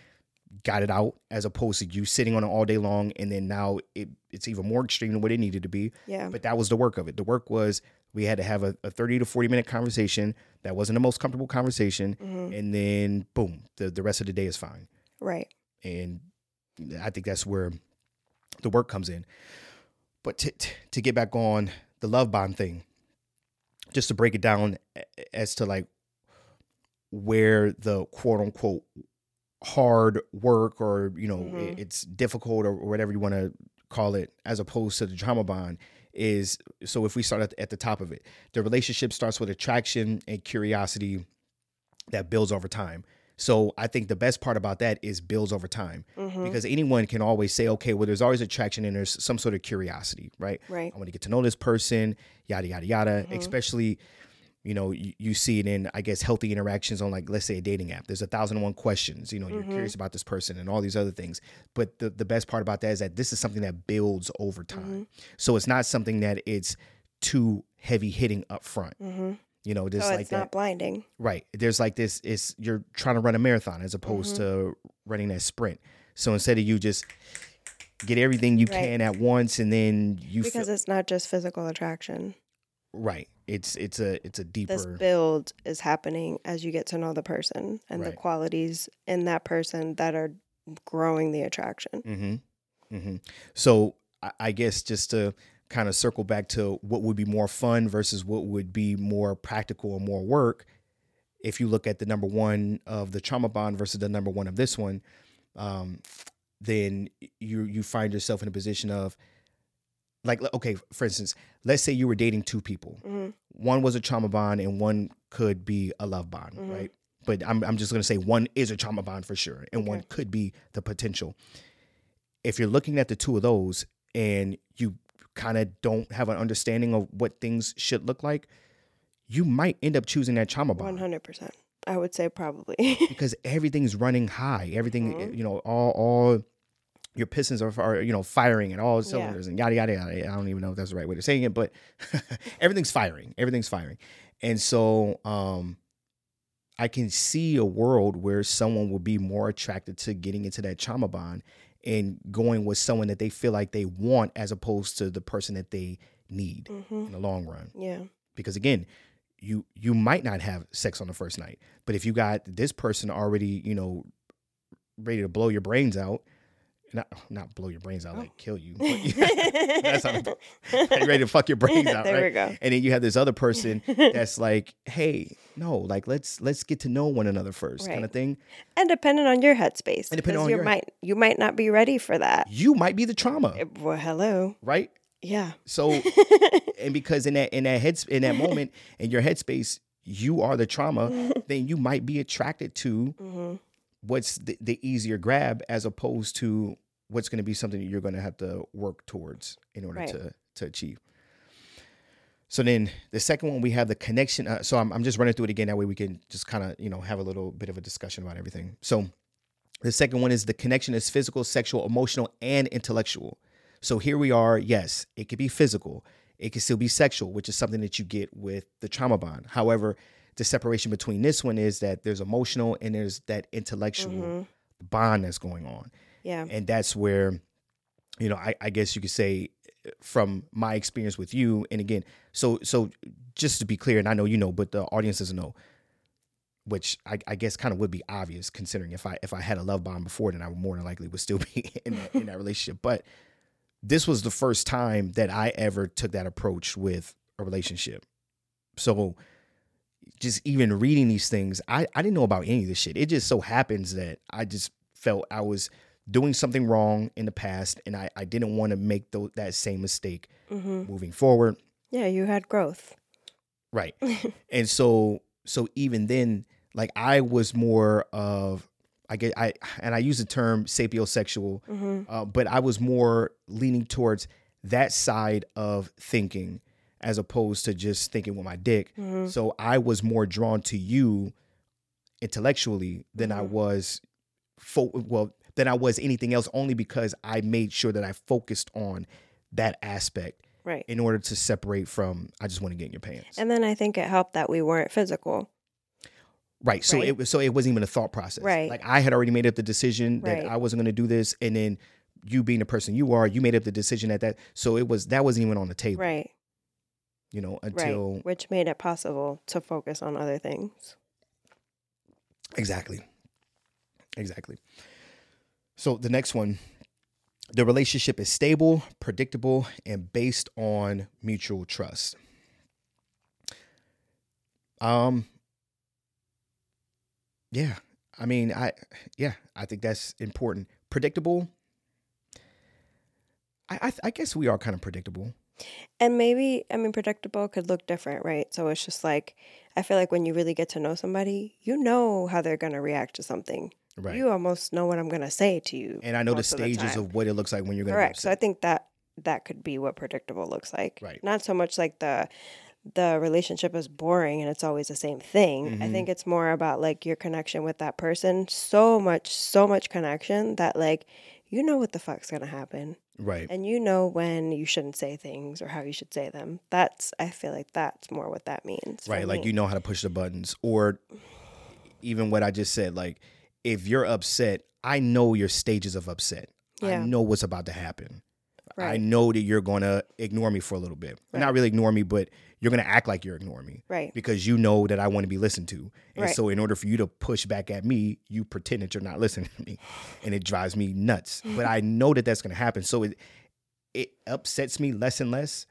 got it out as opposed to you sitting on it all day long. And then now it, it's even more extreme than what it needed to be. Yeah. But that was the work of it. The work was we had to have a, a 30 to 40 minute conversation that wasn't the most comfortable conversation. Mm-hmm. And then boom, the, the rest of the day is fine Right. and I think that's where the work comes in. But to, to, get back on the love bond thing, just to break it down as to like where the quote unquote hard work or you know Mhm. it's difficult or whatever you want to call it as opposed to the trauma bond is so if we start at, at the top of it the relationship starts with attraction and curiosity that builds over time so i think the best part about that is builds over time Mm-hmm. because anyone can always say okay well there's always attraction and there's some sort of curiosity right Right. i want to get to know this person yada yada yada Mm-hmm. especially you know you, you see it in i guess healthy interactions on like let's say a dating app there's a thousand and one questions you know you're Mm-hmm. curious about this person and all these other things but the, the best part about that is that this is something that builds over time Mm-hmm. so it's not something that it's too heavy hitting up front Mm-hmm. You know there's So like it's that not blinding. Right. There's like this is you're trying to run a marathon as opposed to running that sprint. So instead of you just get everything you Right. can at once and then you Because feel, it's not just physical attraction. right. It's it's a it's a deeper This build is happening as you get to know the person and the qualities in that person that are growing the attraction. Mm-hmm. Mm-hmm. So I, I guess just to kind of circle back to what would be more fun versus what would be more practical and more work. If you look at the number one of the trauma bond versus the number one of this one, um, then you you find yourself in a position of like okay, for instance, let's say you were dating two people. hmm One was a trauma bond and one could be a love bond, Mhm. right? But I'm I'm just gonna say one is a trauma bond for sure, and one could be the potential. If you're looking at the two of those and you kind of don't have an understanding of what things should look like, you might end up choosing that trauma One bond hundred percent. I would say probably. because everything's running high. Everything, Mhm. you know, all all your pistons are, are you know firing at all Yeah. cylinders and yada yada yada. I don't even know if that's the right way to saying it, but everything's firing. Everything's firing, and so um, I can see a world where someone would be more attracted to getting into that trauma bond and going with someone that they feel like they want as opposed to the person that they need hmm in the long run Yeah. because again you you might not have sex on the first night but if you got this person already you know ready to blow your brains out not not blow your brains out Oh. like kill you that's how ready to fuck your brains out there right we go. and then you have this other person that's like hey no like let's let's get to know one another first kind of thing And depending on your headspace, And depending on you your- might you might not be ready for that. you might be the trauma Eh, Well, hello. right Yeah. so and because in that in that head in that moment in your headspace you are the trauma then you might be attracted to hmm what's the, the easier grab as opposed to what's going to be something that you're going to have to work towards in order Right. to to achieve. So then the second one we have the connection uh, so I'm, I'm just running through it again that way we can just kind of you know have a little bit of a discussion about everything. So the second one is the connection is physical sexual emotional and intellectual. So here we are yes it could be physical it can still be sexual which is something that you get with the trauma bond. However the separation between this one is that there's emotional and there's that intellectual Mhm. bond that's going on Yeah. and that's where you know I, I guess you could say from my experience with you, and again, so so just to be clear, and I know you know, but the audience doesn't know, which I, I guess kind of would be obvious considering if I if I had a love bond before, then I would more than likely would still be in that, in that relationship. But this was the first time that I ever took that approach with a relationship. So just even reading these things, I, I didn't know about any of this shit. It just so happens that I just felt I was doing something wrong in the past and I, I didn't want to make th- that same mistake hmm moving forward. Yeah, you had growth. Right. and so so even then, like I was more of I get I and I use the term sapiosexual, hmm uh, but I was more leaning towards that side of thinking as opposed to just thinking with my dick. hmm So I was more drawn to you intellectually than I Mhm. was fo- well than I was anything else only because I made sure that I focused on that aspect Right. in order to separate from I just want to get in your pants. And then I think it helped that we weren't physical. right. So right. it was so it wasn't even a thought process. Right. Like I had already made up the decision that Right. I wasn't going to do this and then you being the person you are, you made up the decision at that. So it was that wasn't even on the table, Right. You know, until Right. Which made it possible to focus on other things. Exactly. Exactly. So the next one, the relationship is stable, predictable, and based on mutual trust. Um yeah, I mean, I yeah, I think that's important. Predictable. I I, I guess we are kind of predictable. And maybe, I mean, predictable could look different, right? So it's just like, I feel like when you really get to know somebody, you know how they're going to react to something. Right. You almost know what I'm going to say to you. and I know the most of the stages of what it looks like when you're going to Correct. So I think that that could be what predictable looks like. Right. Not so much like the the relationship is boring and it's always the same thing. I Mhm. think it's more about like your connection with that person. So much, so much connection that like you know what the fuck's gonna happen. right. And you know when you shouldn't say things or how you should say them. That's I feel like that's more what that means. right like me. you know how to push the buttons or even what i just said like if you're upset i know your stages of upset Yeah. i know what's about to happen Right. i know that you're going to ignore me for a little bit Right. not really ignore me but you're going to act like you're ignoring me Right. because you know that i want to be listened to and Right. so in order for you to push back at me you pretend that you're not listening to me and it drives me nuts but i know that that's going to happen so it it upsets me less and less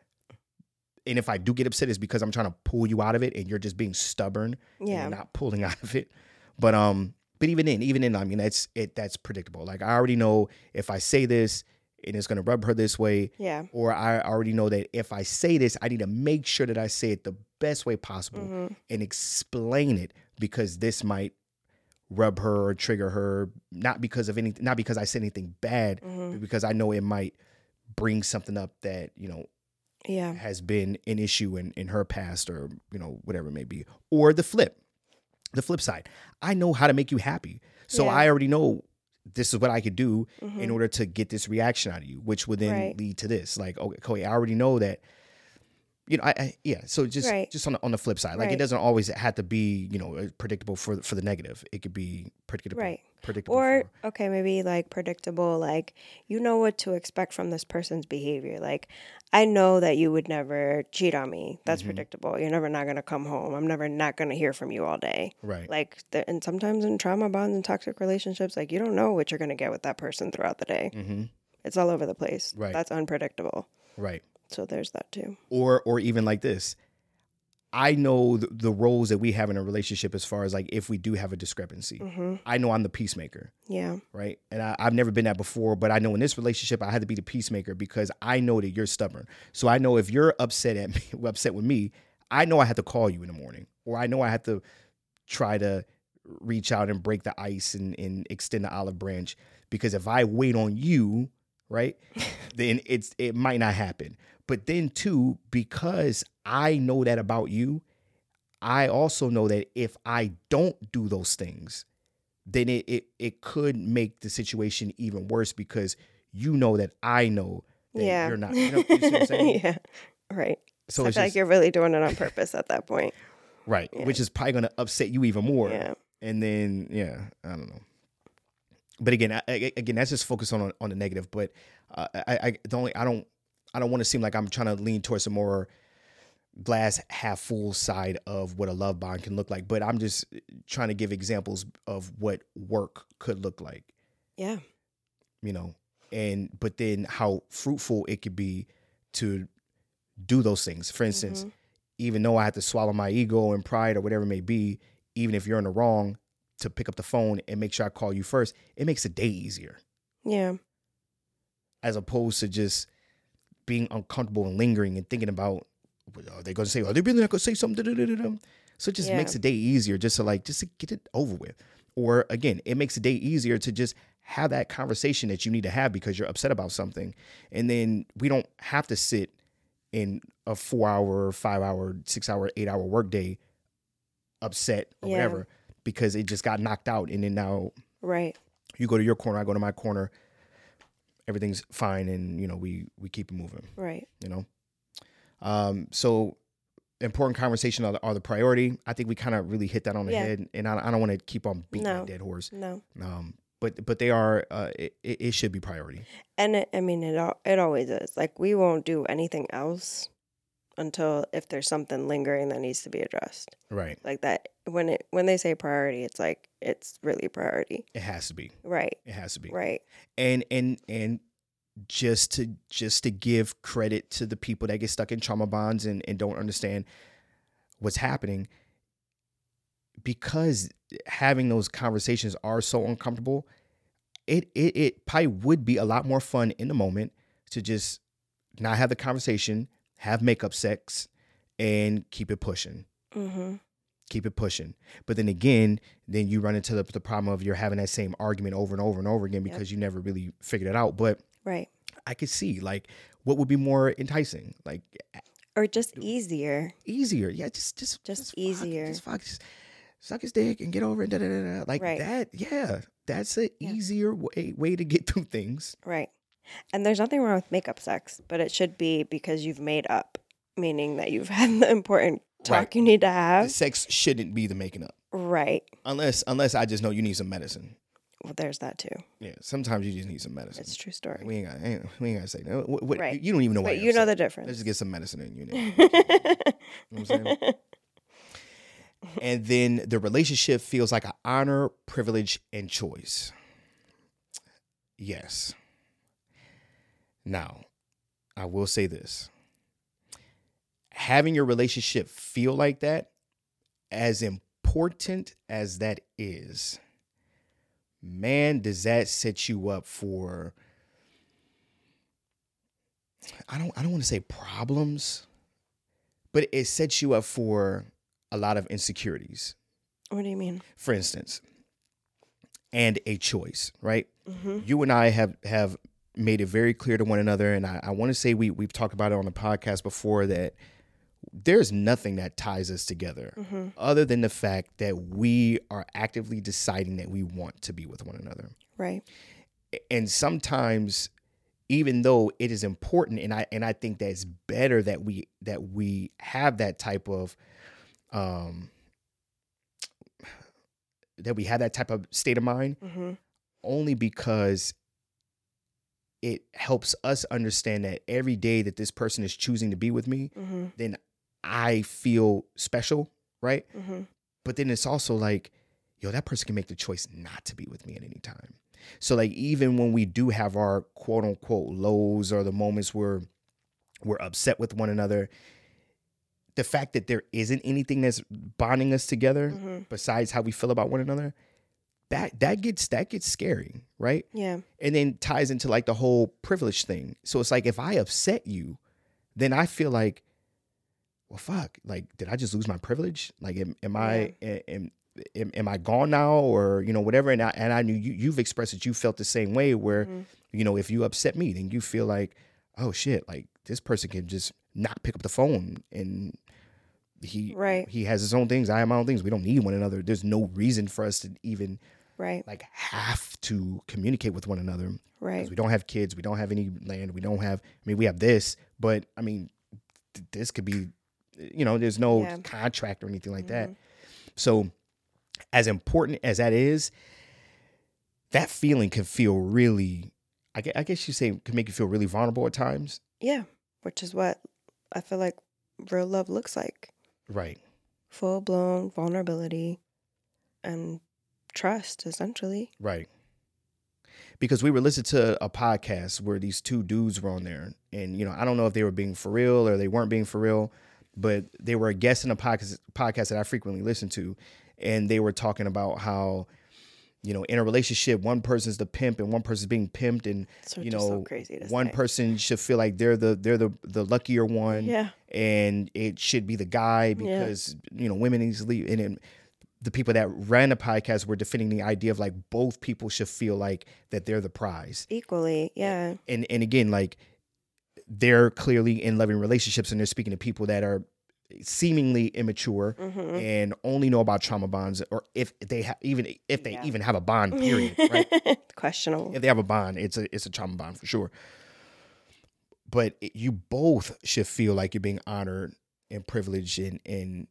and if i do get upset it's because i'm trying to pull you out of it and you're just being stubborn Yeah. you're not pulling out of it. But um, but even then, even then, I mean, that's it. That's predictable. Like I already know if I say this and it's gonna rub her this way, Yeah. or I already know that if I say this, I need to make sure that I say it the best way possible hmm and explain it because this might rub her or trigger her, not because of anything, not because I said anything bad, hmm but because I know it might bring something up that you know Yeah. has been an issue in, in her past or you know whatever it may be or the flip the flip side i know how to make you happy so Yeah. i already know this is what i could do hmm in order to get this reaction out of you which would then Right. lead to this like okay Chloe, i already know that you know I, I yeah so just Right. just on the, on the flip side like it doesn't always have to be you know uh, predictable for for the negative it could be predictable Right. predictable Or for, okay, maybe like predictable, like you know what to expect from this person's behavior. Like I know that you would never cheat on me. That's Mhm. predictable. You're never not gonna come home. I'm never not gonna hear from you all day. right Like the, and sometimes in trauma bonds and toxic relationships, like you don't know what you're gonna get with that person throughout the day. hmm It's all over the place. Right. That's unpredictable. right So there's that too. or or even like this. I know the, the roles that we have in a relationship as far as like if we do have a discrepancy. Hmm i know i'm the peacemaker Yeah. right? And I, i've never been that before but i know in this relationship i had to be the peacemaker because i know that you're stubborn. So i know if you're upset at me upset with me i know i have to call you in the morning. Or i know i have to try to reach out and break the ice and, and extend the olive branch. Because if i wait on you right then it's it might not happen but then too because i know that about you i also know that if i don't do those things then it it, it could make the situation even worse because you know that i know that yeah. you're not you know you see what i'm saying yeah. Right. so I it's feel like you're really doing it on purpose at that point. right yeah. which is probably going to upset you even more Yeah. and then yeah i don't know but again I, I- again that's just focused on on the negative but uh, I, I the only i don't I don't want to seem like I'm trying to lean towards a more glass half full side of what a love bond can look like, but I'm just trying to give examples of what work could look like, Yeah. you know, and but then how fruitful it could be to do those things. For instance, Mhm. even though I have to swallow my ego and pride or whatever it may be, even if you're in the wrong, to pick up the phone and make sure I call you first, it makes the day easier Yeah. as opposed to just being uncomfortable and lingering and thinking about are they going to say are they really not going to say something so it just Yeah. makes the day easier just to like just to get it over with or again it makes the day easier to just have that conversation that you need to have because you're upset about something and then we don't have to sit in a four hour five hour six hour eight hour workday upset or Yeah. whatever because it just got knocked out and then now Right. you go to your corner i go to my corner everything's fine and you know we we keep it moving Right. you know um so important conversation are the, are the priority i think we kind of really hit that on the Yeah. head and i, I don't want to keep on beating No. that dead horse No. um but but they are uh it, it should be priority And it, I mean, it it always is. Like we won't do anything else until if there's something lingering that needs to be addressed. right Like that when it when they say priority, it's like it's really priority. it has to be Right. it has to be Right. and and and just to just to give credit to the people that get stuck in trauma bonds and, and don't understand what's happening because having those conversations are so uncomfortable it, it it probably would be a lot more fun in the moment to just not have the conversation have makeup sex and keep it pushing Mm-hmm. keep it pushing. But then again, then you run into the, the problem of you're having that same argument over and over and over again Yep. because you never really figured it out. But Right. I could see like what would be more enticing, like Or just easier. easier. Yeah, just just Just fuck, easier. Just fuck, just suck his dick and get over it. Da, da, da. Like Right. that. Yeah, that's an easier way way to get through things. Right. And there's nothing wrong with makeup sex, but it should be because you've made up, meaning that you've had the important talk Right. you need to The have. sex shouldn't be the making up, Right. unless unless I just know you need some medicine. Well, there's that too. Yeah, sometimes you just need some medicine. It's a true story. We ain't got ain't, we ain't got to say that. What, what- Right. You don't even know. But you're you know the difference. Let's just get some medicine in you. know. You know I'm saying? and then the relationship feels like an honor, privilege, and choice. Yes. Now, I will say this having your relationship feel like that, as important as that is, man, does that set you up for. I don't I don't want to say problems, but it sets you up for a lot of insecurities. what do you mean? For instance, and a choice, right? Mm-hmm. You and I have have made it very clear to one another, and I, I want to say we we've talked about it on the podcast before that there's nothing that ties us together Mm-hmm. other than the fact that we are actively deciding that we want to be with one another Right. and sometimes even though it is important and i and i think that it's better that we that we have that type of um that we have that type of state of mind Mm-hmm. only because it helps us understand that every day that this person is choosing to be with me Mm-hmm. then i feel special right Mm-hmm. but then it's also like yo that person can make the choice not to be with me at any time so like even when we do have our quote unquote lows or the moments where we're upset with one another the fact that there isn't anything that's bonding us together Mm-hmm. besides how we feel about one another that that gets that gets scary right Yeah. and then ties into like the whole privilege thing. So it's like if I upset you, then I feel like, well, fuck, like did I just lose my privilege? Like, am, am I am, am am I gone now, or you know whatever? And I and I knew you you've expressed that you felt the same way, where Mhm. you know if you upset me, then you feel like, oh shit, like this person can just not pick up the phone and. He Right. he has his own things. I have my own things. We don't need one another. There's no reason for us to even Right. like have to communicate with one another Right. we don't have kids, we don't have any land, we don't have. I mean, we have this, but I mean, th- this could be, you know, there's no Yeah. contract or anything like that. Mhm. So, as important as that is, that feeling can feel really. I gue- I guess you say can make you feel really vulnerable at times. Yeah. which is what I feel like real love looks like Right. full blown vulnerability and trust, essentially. Right. Because we were listening to a podcast where these two dudes were on there, and you know, I don't know if they were being for real or they weren't being for real, but they were a guest in a podcast podcast that I frequently listen to, and they were talking about how, you know, in a relationship, one person's the pimp and one person's being pimped, and So you so know, to one say. person should feel like they're the they're the the luckier one, Yeah. and it should be the guy because you know women easily and then the people that ran the podcast were defending the idea of like both people should feel like that they're the prize Equally. Yeah. and and again like they're clearly in loving relationships and they're speaking to people that are seemingly immature hmm and only know about trauma bonds or if they have even if they Yeah. even have a bond period right Questionable. if they have a bond, it's a it's a trauma bond for sure. But it- you both should feel like you're being honored and privileged, and and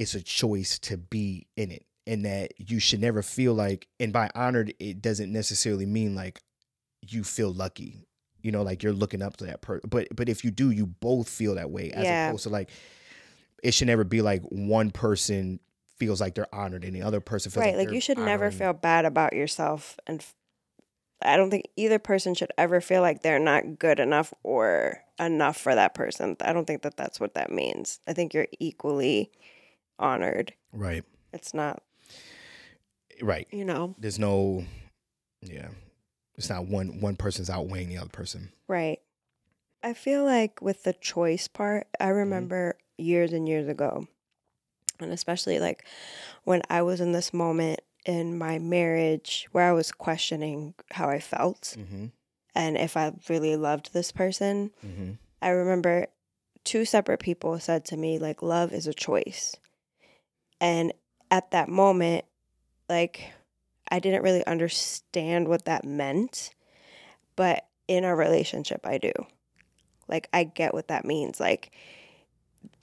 it's a choice to be in it, and that you should never feel like. And by honored, it doesn't necessarily mean like you feel lucky. You know, like you're looking up to that person. But but if you do, you both feel that way, as Yeah. opposed to like it should never be like one person feels like they're honored and the other person feels right. like, Like you should never feel bad about yourself. And f- I don't think either person should ever feel like they're not good enough or enough for that person. I don't think that that's what that means. I think you're equally honored. right, It's not, right. you know, there's no yeah it's not one one person's outweighing the other person right. I feel like with the choice part, I remember years and years ago, and especially like when I was in this moment in my marriage where I was questioning how I felt mm-hmm. and if I really loved this person. Mm-hmm. I remember two separate people said to me, like, love is a choice. And at that moment, like, I didn't really understand what that meant. But in our relationship, I do. Like, I get what that means. Like,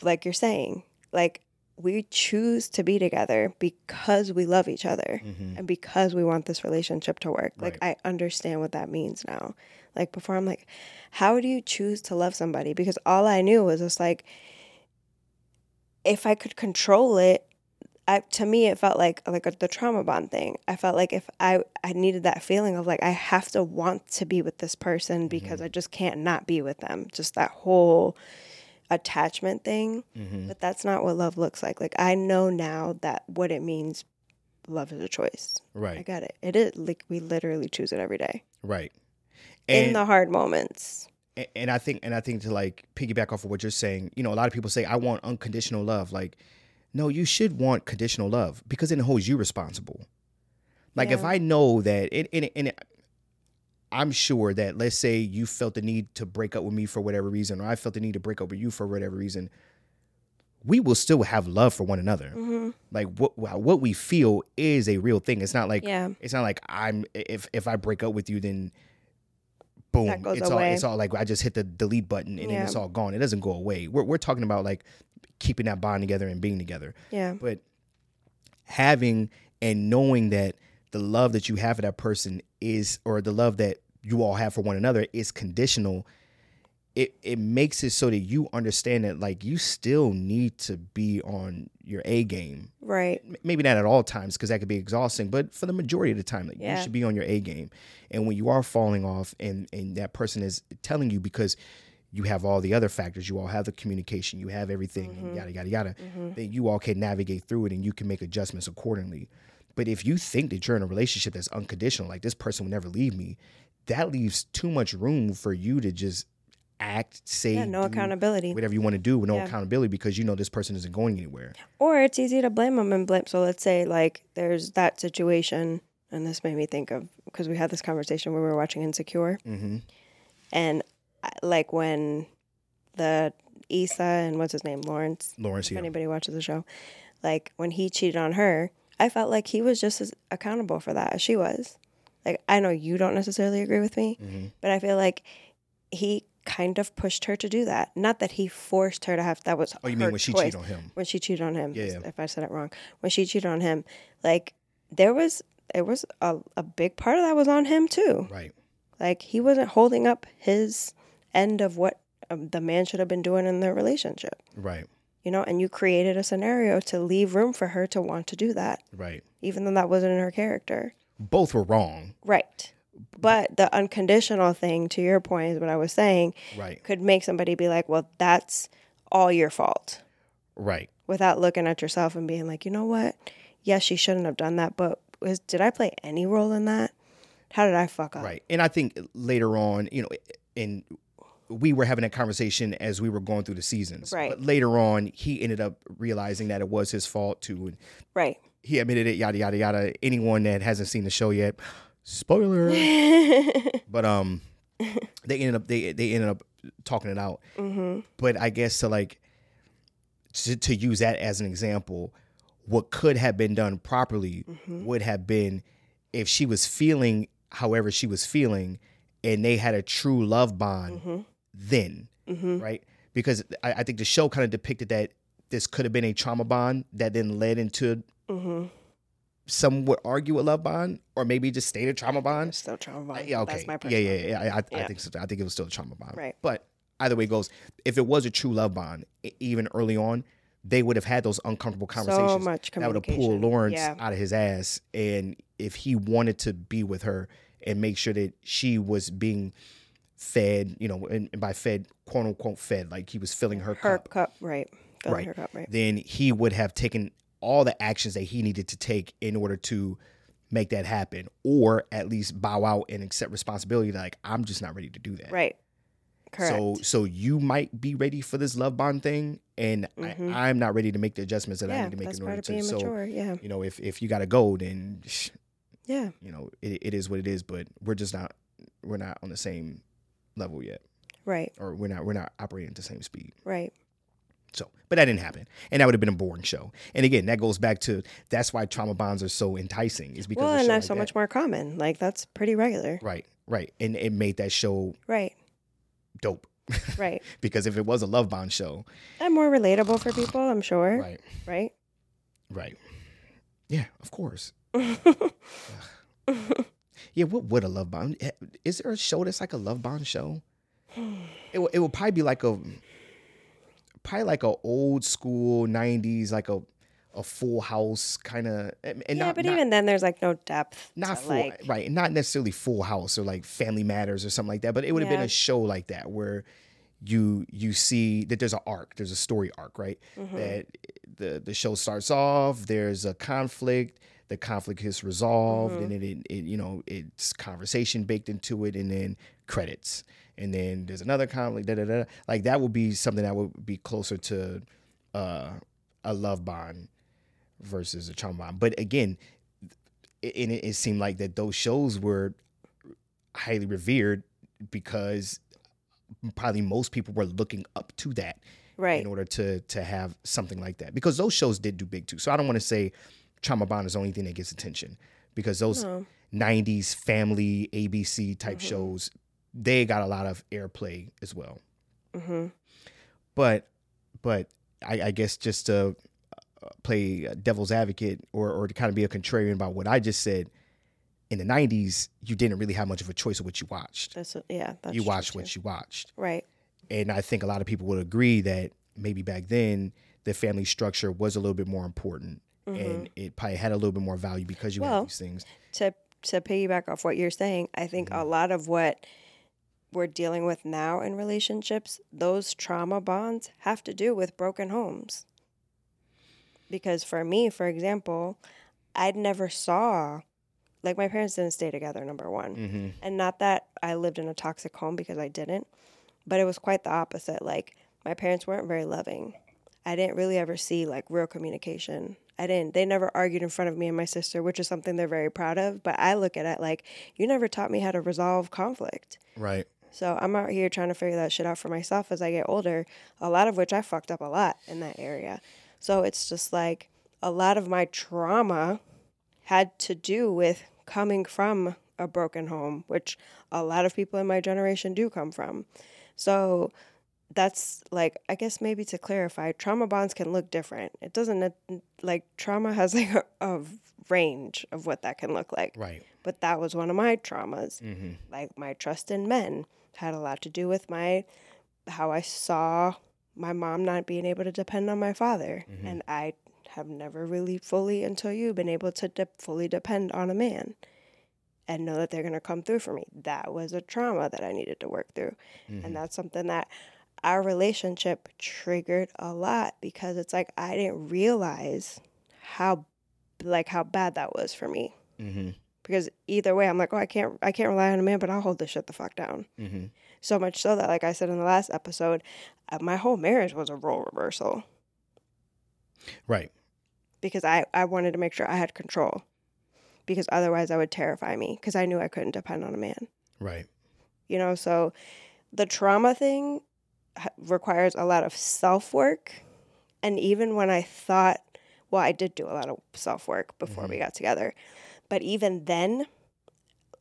like you're saying, like, we choose to be together because we love each other Mm-hmm. and because we want this relationship to work. Like Right. I understand what that means now. Like before I'm like, how do you choose to love somebody? Because all I knew was just like if I could control it, I to me it felt like like a, the trauma bond thing. I felt like if I I needed that feeling of like I have to want to be with this person because I just can't not be with them. Just that whole attachment thing. Mm-hmm. But that's not what love looks like. Like I know now that what it means love is a choice. Right i got it. It is like we literally choose it every day. right in the hard moments. and i think and i think to like piggyback off of what you're saying you know a lot of people say i want unconditional love like no you should want conditional love because it holds you responsible like if i know that it, and, and i'm sure that let's say you felt the need to break up with me for whatever reason or i felt the need to break up with you for whatever reason we will still have love for one another hmm like what what we feel is a real thing. It's not like Yeah. it's not like I'm if if I break up with you then boom That goes it's all away. it's all like I just hit the delete button and then Yeah. it's all gone. It doesn't go away. We're we're talking about like keeping that bond together and being together. Yeah. But having and knowing that the love that you have for that person is or the love that you all have for one another is conditional it it makes it so that you understand that like you still need to be on your A game Right. maybe not at all times because that could be exhausting, but for the majority of the time, like, you should be on your A game. And when you are falling off, and and that person is telling you because you have all the other factors, you all have the communication, you have everything, and mm-hmm. yada yada yada, mm-hmm. then you all can navigate through it and you can make adjustments accordingly. But if you think that you're in a relationship that's unconditional, like this person will never leave me, that leaves too much room for you to just act, say, Yeah. No accountability. whatever you want to do with no Yeah. accountability because you know this person isn't going anywhere. Or it's easy to blame them and blame. So let's say like there's that situation, and this made me think of because we had this conversation when we were watching Insecure, Mm-hmm. and like when the Issa and what's his name Lawrence, Lawrence, if yeah. anybody watches the show, like when he cheated on her, I felt like he was just as accountable for that as she was. Like I know you don't necessarily agree with me, Mhm. but I feel like he kind of pushed her to do that. Not that he forced her to have that was Oh, you mean when she choice. cheated on him? when she cheated on him. Yeah, yeah. If I said it wrong, when she cheated on him, like there was it was a, a big part of that was on him too. Right. Like he wasn't holding up his end of what um, the man should have been doing in their relationship. Right. You know, and you created a scenario to leave room for her to want to do that, Right. even though that wasn't in her character. Both were wrong. Right. But the unconditional thing, to your point, is what I was saying, Right. could make somebody be like, well, that's all your fault Right. without looking at yourself and being like, you know what? Yes, she shouldn't have done that, but was, did I play any role in that? How did I fuck up? Right. And I think later on, you know, and we were having a conversation as we were going through the seasons. Right. But later on, he ended up realizing that it was his fault too. Right. he admitted it, yada, yada, yada. Anyone that hasn't seen the show yet, spoiler. but um they ended up they they ended up talking it out. hmm But I guess to like to, to use that as an example, what could have been done properly Mm-hmm. would have been if she was feeling however she was feeling and they had a true love bond hmm then, hmm right? Because I, I think the show kind of depicted that this could have been a trauma bond that then led into hmm some would argue a love bond or maybe just stayed a trauma bond. Still trauma. Uh, yeah, okay. That's my yeah, personal. yeah, yeah. I, I, I Yeah. think so. I think it was still a trauma bond. Right. But either way it goes, if it was a true love bond, even early on, they would have had those uncomfortable conversations So much that would have pulled Lawrence Yeah. out of his ass. And if he wanted to be with her and make sure that she was being fed, you know, and, and by fed, quote unquote, fed, like he was filling her, Her cup, cup. Right. Filling Right. Her cup. Right. then he would have taken all the actions that he needed to take in order to make that happen, or at least bow out and accept responsibility. Like I'm just not ready to do that. Right. Correct. So so you might be ready for this love bond thing, and Mhm. I, I'm not ready to make the adjustments that I need to make in order to. So mature. Yeah. you know, if if you got to go, then Yeah. you know it, it is what it is. But we're just not we're not on the same level yet, Right. or we're not we're not operating at the same speed. Right. So, but that didn't happen, and that would have been a boring show. And again, that goes back to that's why trauma bonds are so enticing. Is because Well, and that's like so that. much more common. Like that's pretty regular. Right, right, and it made that show Right. dope. Right. because if it was a love bond show, and more relatable for people, I'm sure. right, Right. right, yeah, of course. Yeah, what would a love bond? eh, Is there a show that's like a love bond show? It will, it will probably be like a probably like a old school '90s, like a a Full House kind of. And yeah, not, but not, even then, there's like no depth. not full like, right, not necessarily Full House or like Family Matters or something like that. But it would have been a show like that where you you see that there's an arc, there's a story arc, right? mhm. That the the show starts off, there's a conflict, the conflict is resolved, Mhm. and then it, it you know it's conversation baked into it, and then credits, and then there's another conflict, da da da. Like that would be something that would be closer to uh, a love bond versus a trauma bond. But again, it, it, it seemed like that those shows were highly revered because probably most people were looking up to that right. in order to to have something like that because those shows did do big too. So I don't want to say trauma bond is the only thing that gets attention because those No. 90s family ABC type Mhm. shows they got a lot of airplay as well. hmm But but I, I guess just to uh, play devil's advocate or or to kind of be a contrarian about what I just said. In the '90s, you didn't really have much of a choice of what you watched. That's yeah. That's you watched what you watched. Right. and I think a lot of people would agree that maybe back then the family structure was a little bit more important Mhm. and it probably had a little bit more value because you Well, had these things. to to piggyback off what you're saying, I think Mm-hmm. a lot of what we're dealing with now in relationships, those trauma bonds have to do with broken homes. Because for me, for example, I'd never saw like my parents didn't stay together number 1. Mm-hmm. And not that I lived in a toxic home because I didn't, but it was quite the opposite. Like my parents weren't very loving. I didn't really ever see like real communication. I didn't. They never argued in front of me and my sister, which is something they're very proud of. But I look at it like you never taught me how to resolve conflict. Right. So I'm out here trying to figure that shit out for myself as I get older. A lot of which I fucked up a lot in that area. So it's just like a lot of my trauma had to do with coming from a broken home, which a lot of people in my generation do come from. So that's like I guess maybe to clarify, trauma bonds can look different. It doesn't like trauma has like a, a range of what that can look like. Right. But that was one of my traumas Mm-hmm. like my trust in men had a lot to do with my how I saw my mom not being able to depend on my father. Mhm. And I have never really fully, until you, been able to de- fully depend on a man and know that they're going to come through for me. That was a trauma that I needed to work through. Mhm. And that's something that our relationship triggered a lot because it's like I didn't realize how like how bad that was for me. Mhm. Because either way I'm like, "Oh, I can't I can't rely on a man, but I'll hold this shit the fuck down." Mhm. So much so that like I said in the last episode, uh, my whole marriage was a role reversal Right. because I I wanted to make sure I had control. Because otherwise I would terrify me because I knew I couldn't depend on a man. Right. you know so the trauma thing requires a lot of self-work and even when i thought well i did do a lot of self-work before we got together but even then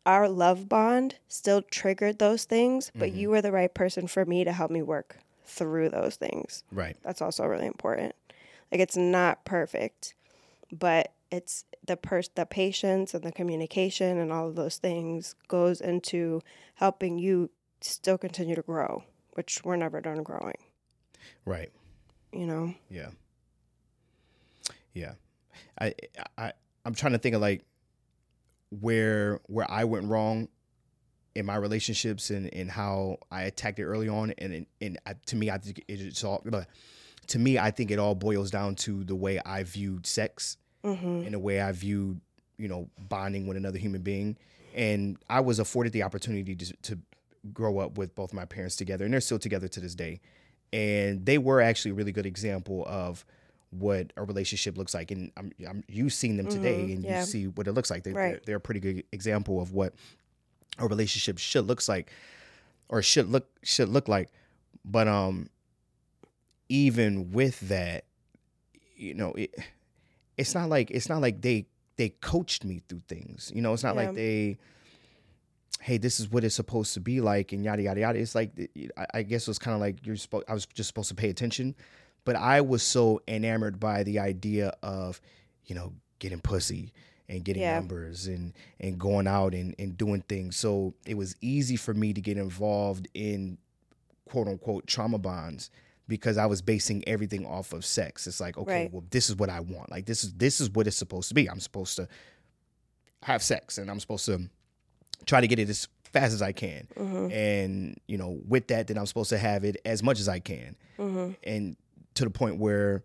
our love bond still triggered those things but Mhm. you were the right person for me to help me work through those things Right. that's also really important like it's not perfect but it's the pers- the patience and the communication and all of those things goes into helping you still continue to grow which we're never done growing Right. you know Yeah. Yeah. I I I'm trying to think of like where where I went wrong in my relationships and and how I attacked it early on and and, and I, to me I think it's all but to me I think it all boils down to the way I viewed sex mm-hmm. and the way I viewed, you know, bonding with another human being. And I was afforded the opportunity to, to grow up with both my parents together, and they're still together to this day. And they were actually a really good example of what a relationship looks like. And I'm, I'm you've seen them today, Mhm, and yeah. you see what it looks like. They, Right. they're, they're a pretty good example of what a relationship should looks like, or should look should look like. But um, even with that, you know, it, it's not like it's not like they they coached me through things. You know, it's not Yeah. like they, hey, this is what it's supposed to be like, and yada yada yada. It's like I, I guess it was kind of like you're supposed. I was just supposed to pay attention, but I was so enamored by the idea of, you know, getting pussy and getting Yeah. numbers and and going out and and doing things. So it was easy for me to get involved in quote unquote trauma bonds because I was basing everything off of sex. It's like, okay, Right. well, this is what I want. Like this is this is what it's supposed to be. I'm supposed to have sex and I'm supposed to try to get it as fast as I can. Mm-hmm. And, you know, with that, then I'm supposed to have it as much as I can. Mm-hmm. And to the point where,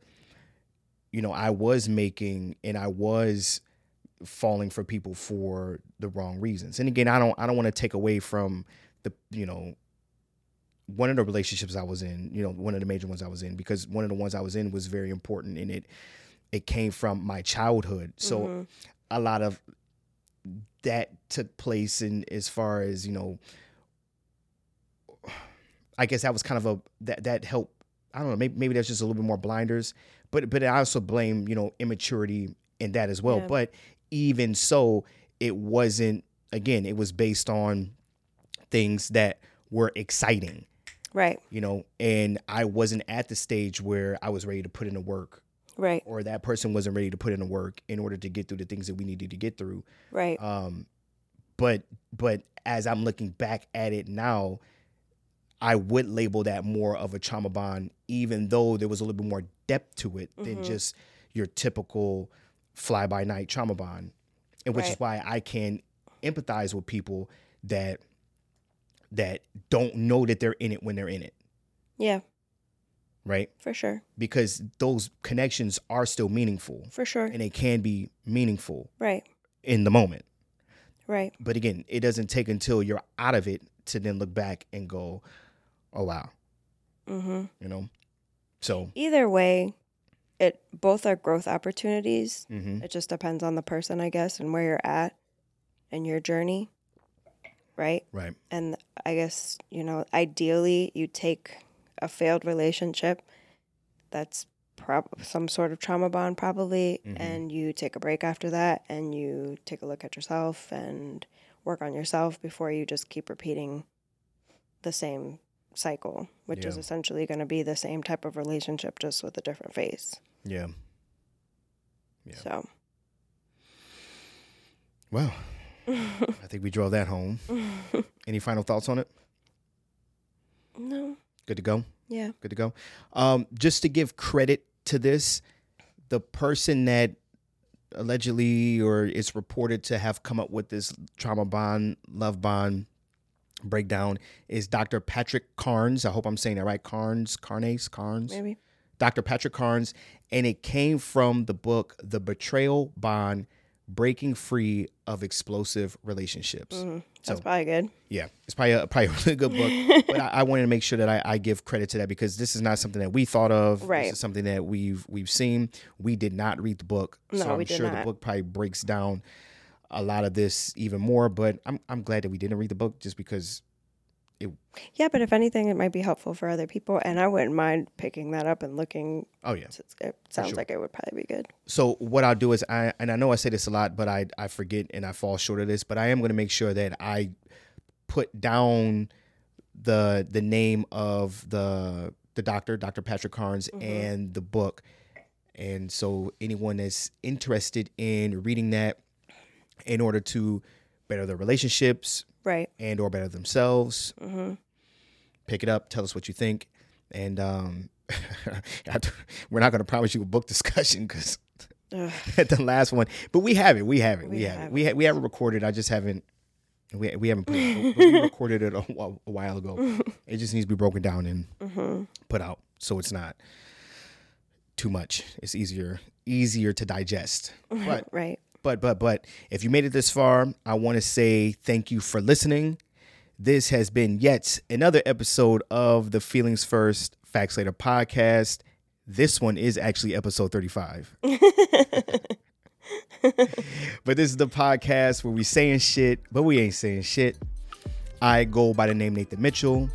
you know, I was making and I was falling for people for the wrong reasons. And again, I don't I don't want to take away from the, you know, one of the relationships I was in, you know, one of the major ones I was in, because one of the ones I was in was very important and it it came from my childhood. So Mhm. a lot of that took place in as far as, you know, I guess that was kind of a that that helped I don't know, maybe maybe that's just a little bit more blinders. But but I also blame, you know, immaturity in that as well. Yeah. But even so, it wasn't again, it was based on things that were exciting right you know, and I wasn't at the stage where I was ready to put in the work right or that person wasn't ready to put in the work in order to get through the things that we needed to get through. right Um, but but as I'm looking back at it now, I would label that more of a trauma bond, even though there was a little bit more depth to it than Mhm. just your typical fly by night trauma bond. And which is why I can empathize with people that that don't know that they're in it when they're in it, yeah right? for sure Because those connections are still meaningful for sure and they can be meaningful right in the moment. right But again, it doesn't take until you're out of it to then look back and go, "Oh wow," mm-hmm. you know. So, either way it both are growth opportunities hmm It just depends on the person, I guess, and where you're at in your journey. Right. right, And I guess, you know, ideally you take a failed relationship that's prob- some sort of trauma bond, probably, Mhm. and you take a break after that and you take a look at yourself and work on yourself before you just keep repeating the same cycle, which is essentially going to be the same type of relationship just with a different face. yeah. Yeah. So, Well, I think we drove that home. Any final thoughts on it? no. Good to go. Yeah. Good to go. Um, just to give credit to this, the person that allegedly or is reported to have come up with this trauma bond, love bond breakdown is Dr. Patrick Carnes. I hope I'm saying that right. Carnes, Carnes, Carnes. Maybe. Dr. Patrick Carnes, and it came from the book The Betrayal Bond Breaking Free of Explosive Relationships. Mm, that's So- probably good. Yeah, it's probably a, probably a really good book, but I, I wanted to make sure that I, I give credit to that because this is not something that we thought of. Right. This is something that we've we've seen. We did not read the book, so I'm we did sure the book probably breaks down a lot of this even more. But I'm I'm glad that we didn't read the book just because. It. Yeah, but if anything, it might be helpful for other people, and I wouldn't mind picking that up and looking. Oh yeah. It sounds sure. like it would probably be good. So what I'll do is I and I know I say this a lot, but I I forget and I fall short of this, but I am going to make sure that I put down the the name of the the doctor, Dr. Patrick Carnes, mm-hmm. and the book. And so anyone that's interested in reading that in order to better their relationships Right. and or better themselves, hmm pick it up, tell us what you think. And um we're not going to promise you a book discussion cuz at the last one, but we have it. We have it. We, We have, have it. We ha- we have it recorded. I just haven't. We, we haven't put it. we recorded it a, wh- a while ago. It just needs to be broken down and hmm put out, so it's not too much. It's easier easier to digest. But right. But but but if you made it this far, I want to say thank you for listening. This has been yet another episode of the Feelings First Facts Later podcast. This one is actually episode 35. but this is the podcast where we saying shit, but we ain't saying shit. I go by the name Nathan Mitchell,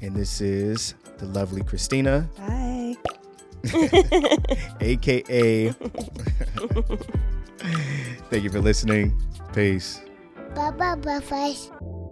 and this is the lovely Cristina, Bye. aka. Thank you for listening. Peace. Bye bye bye.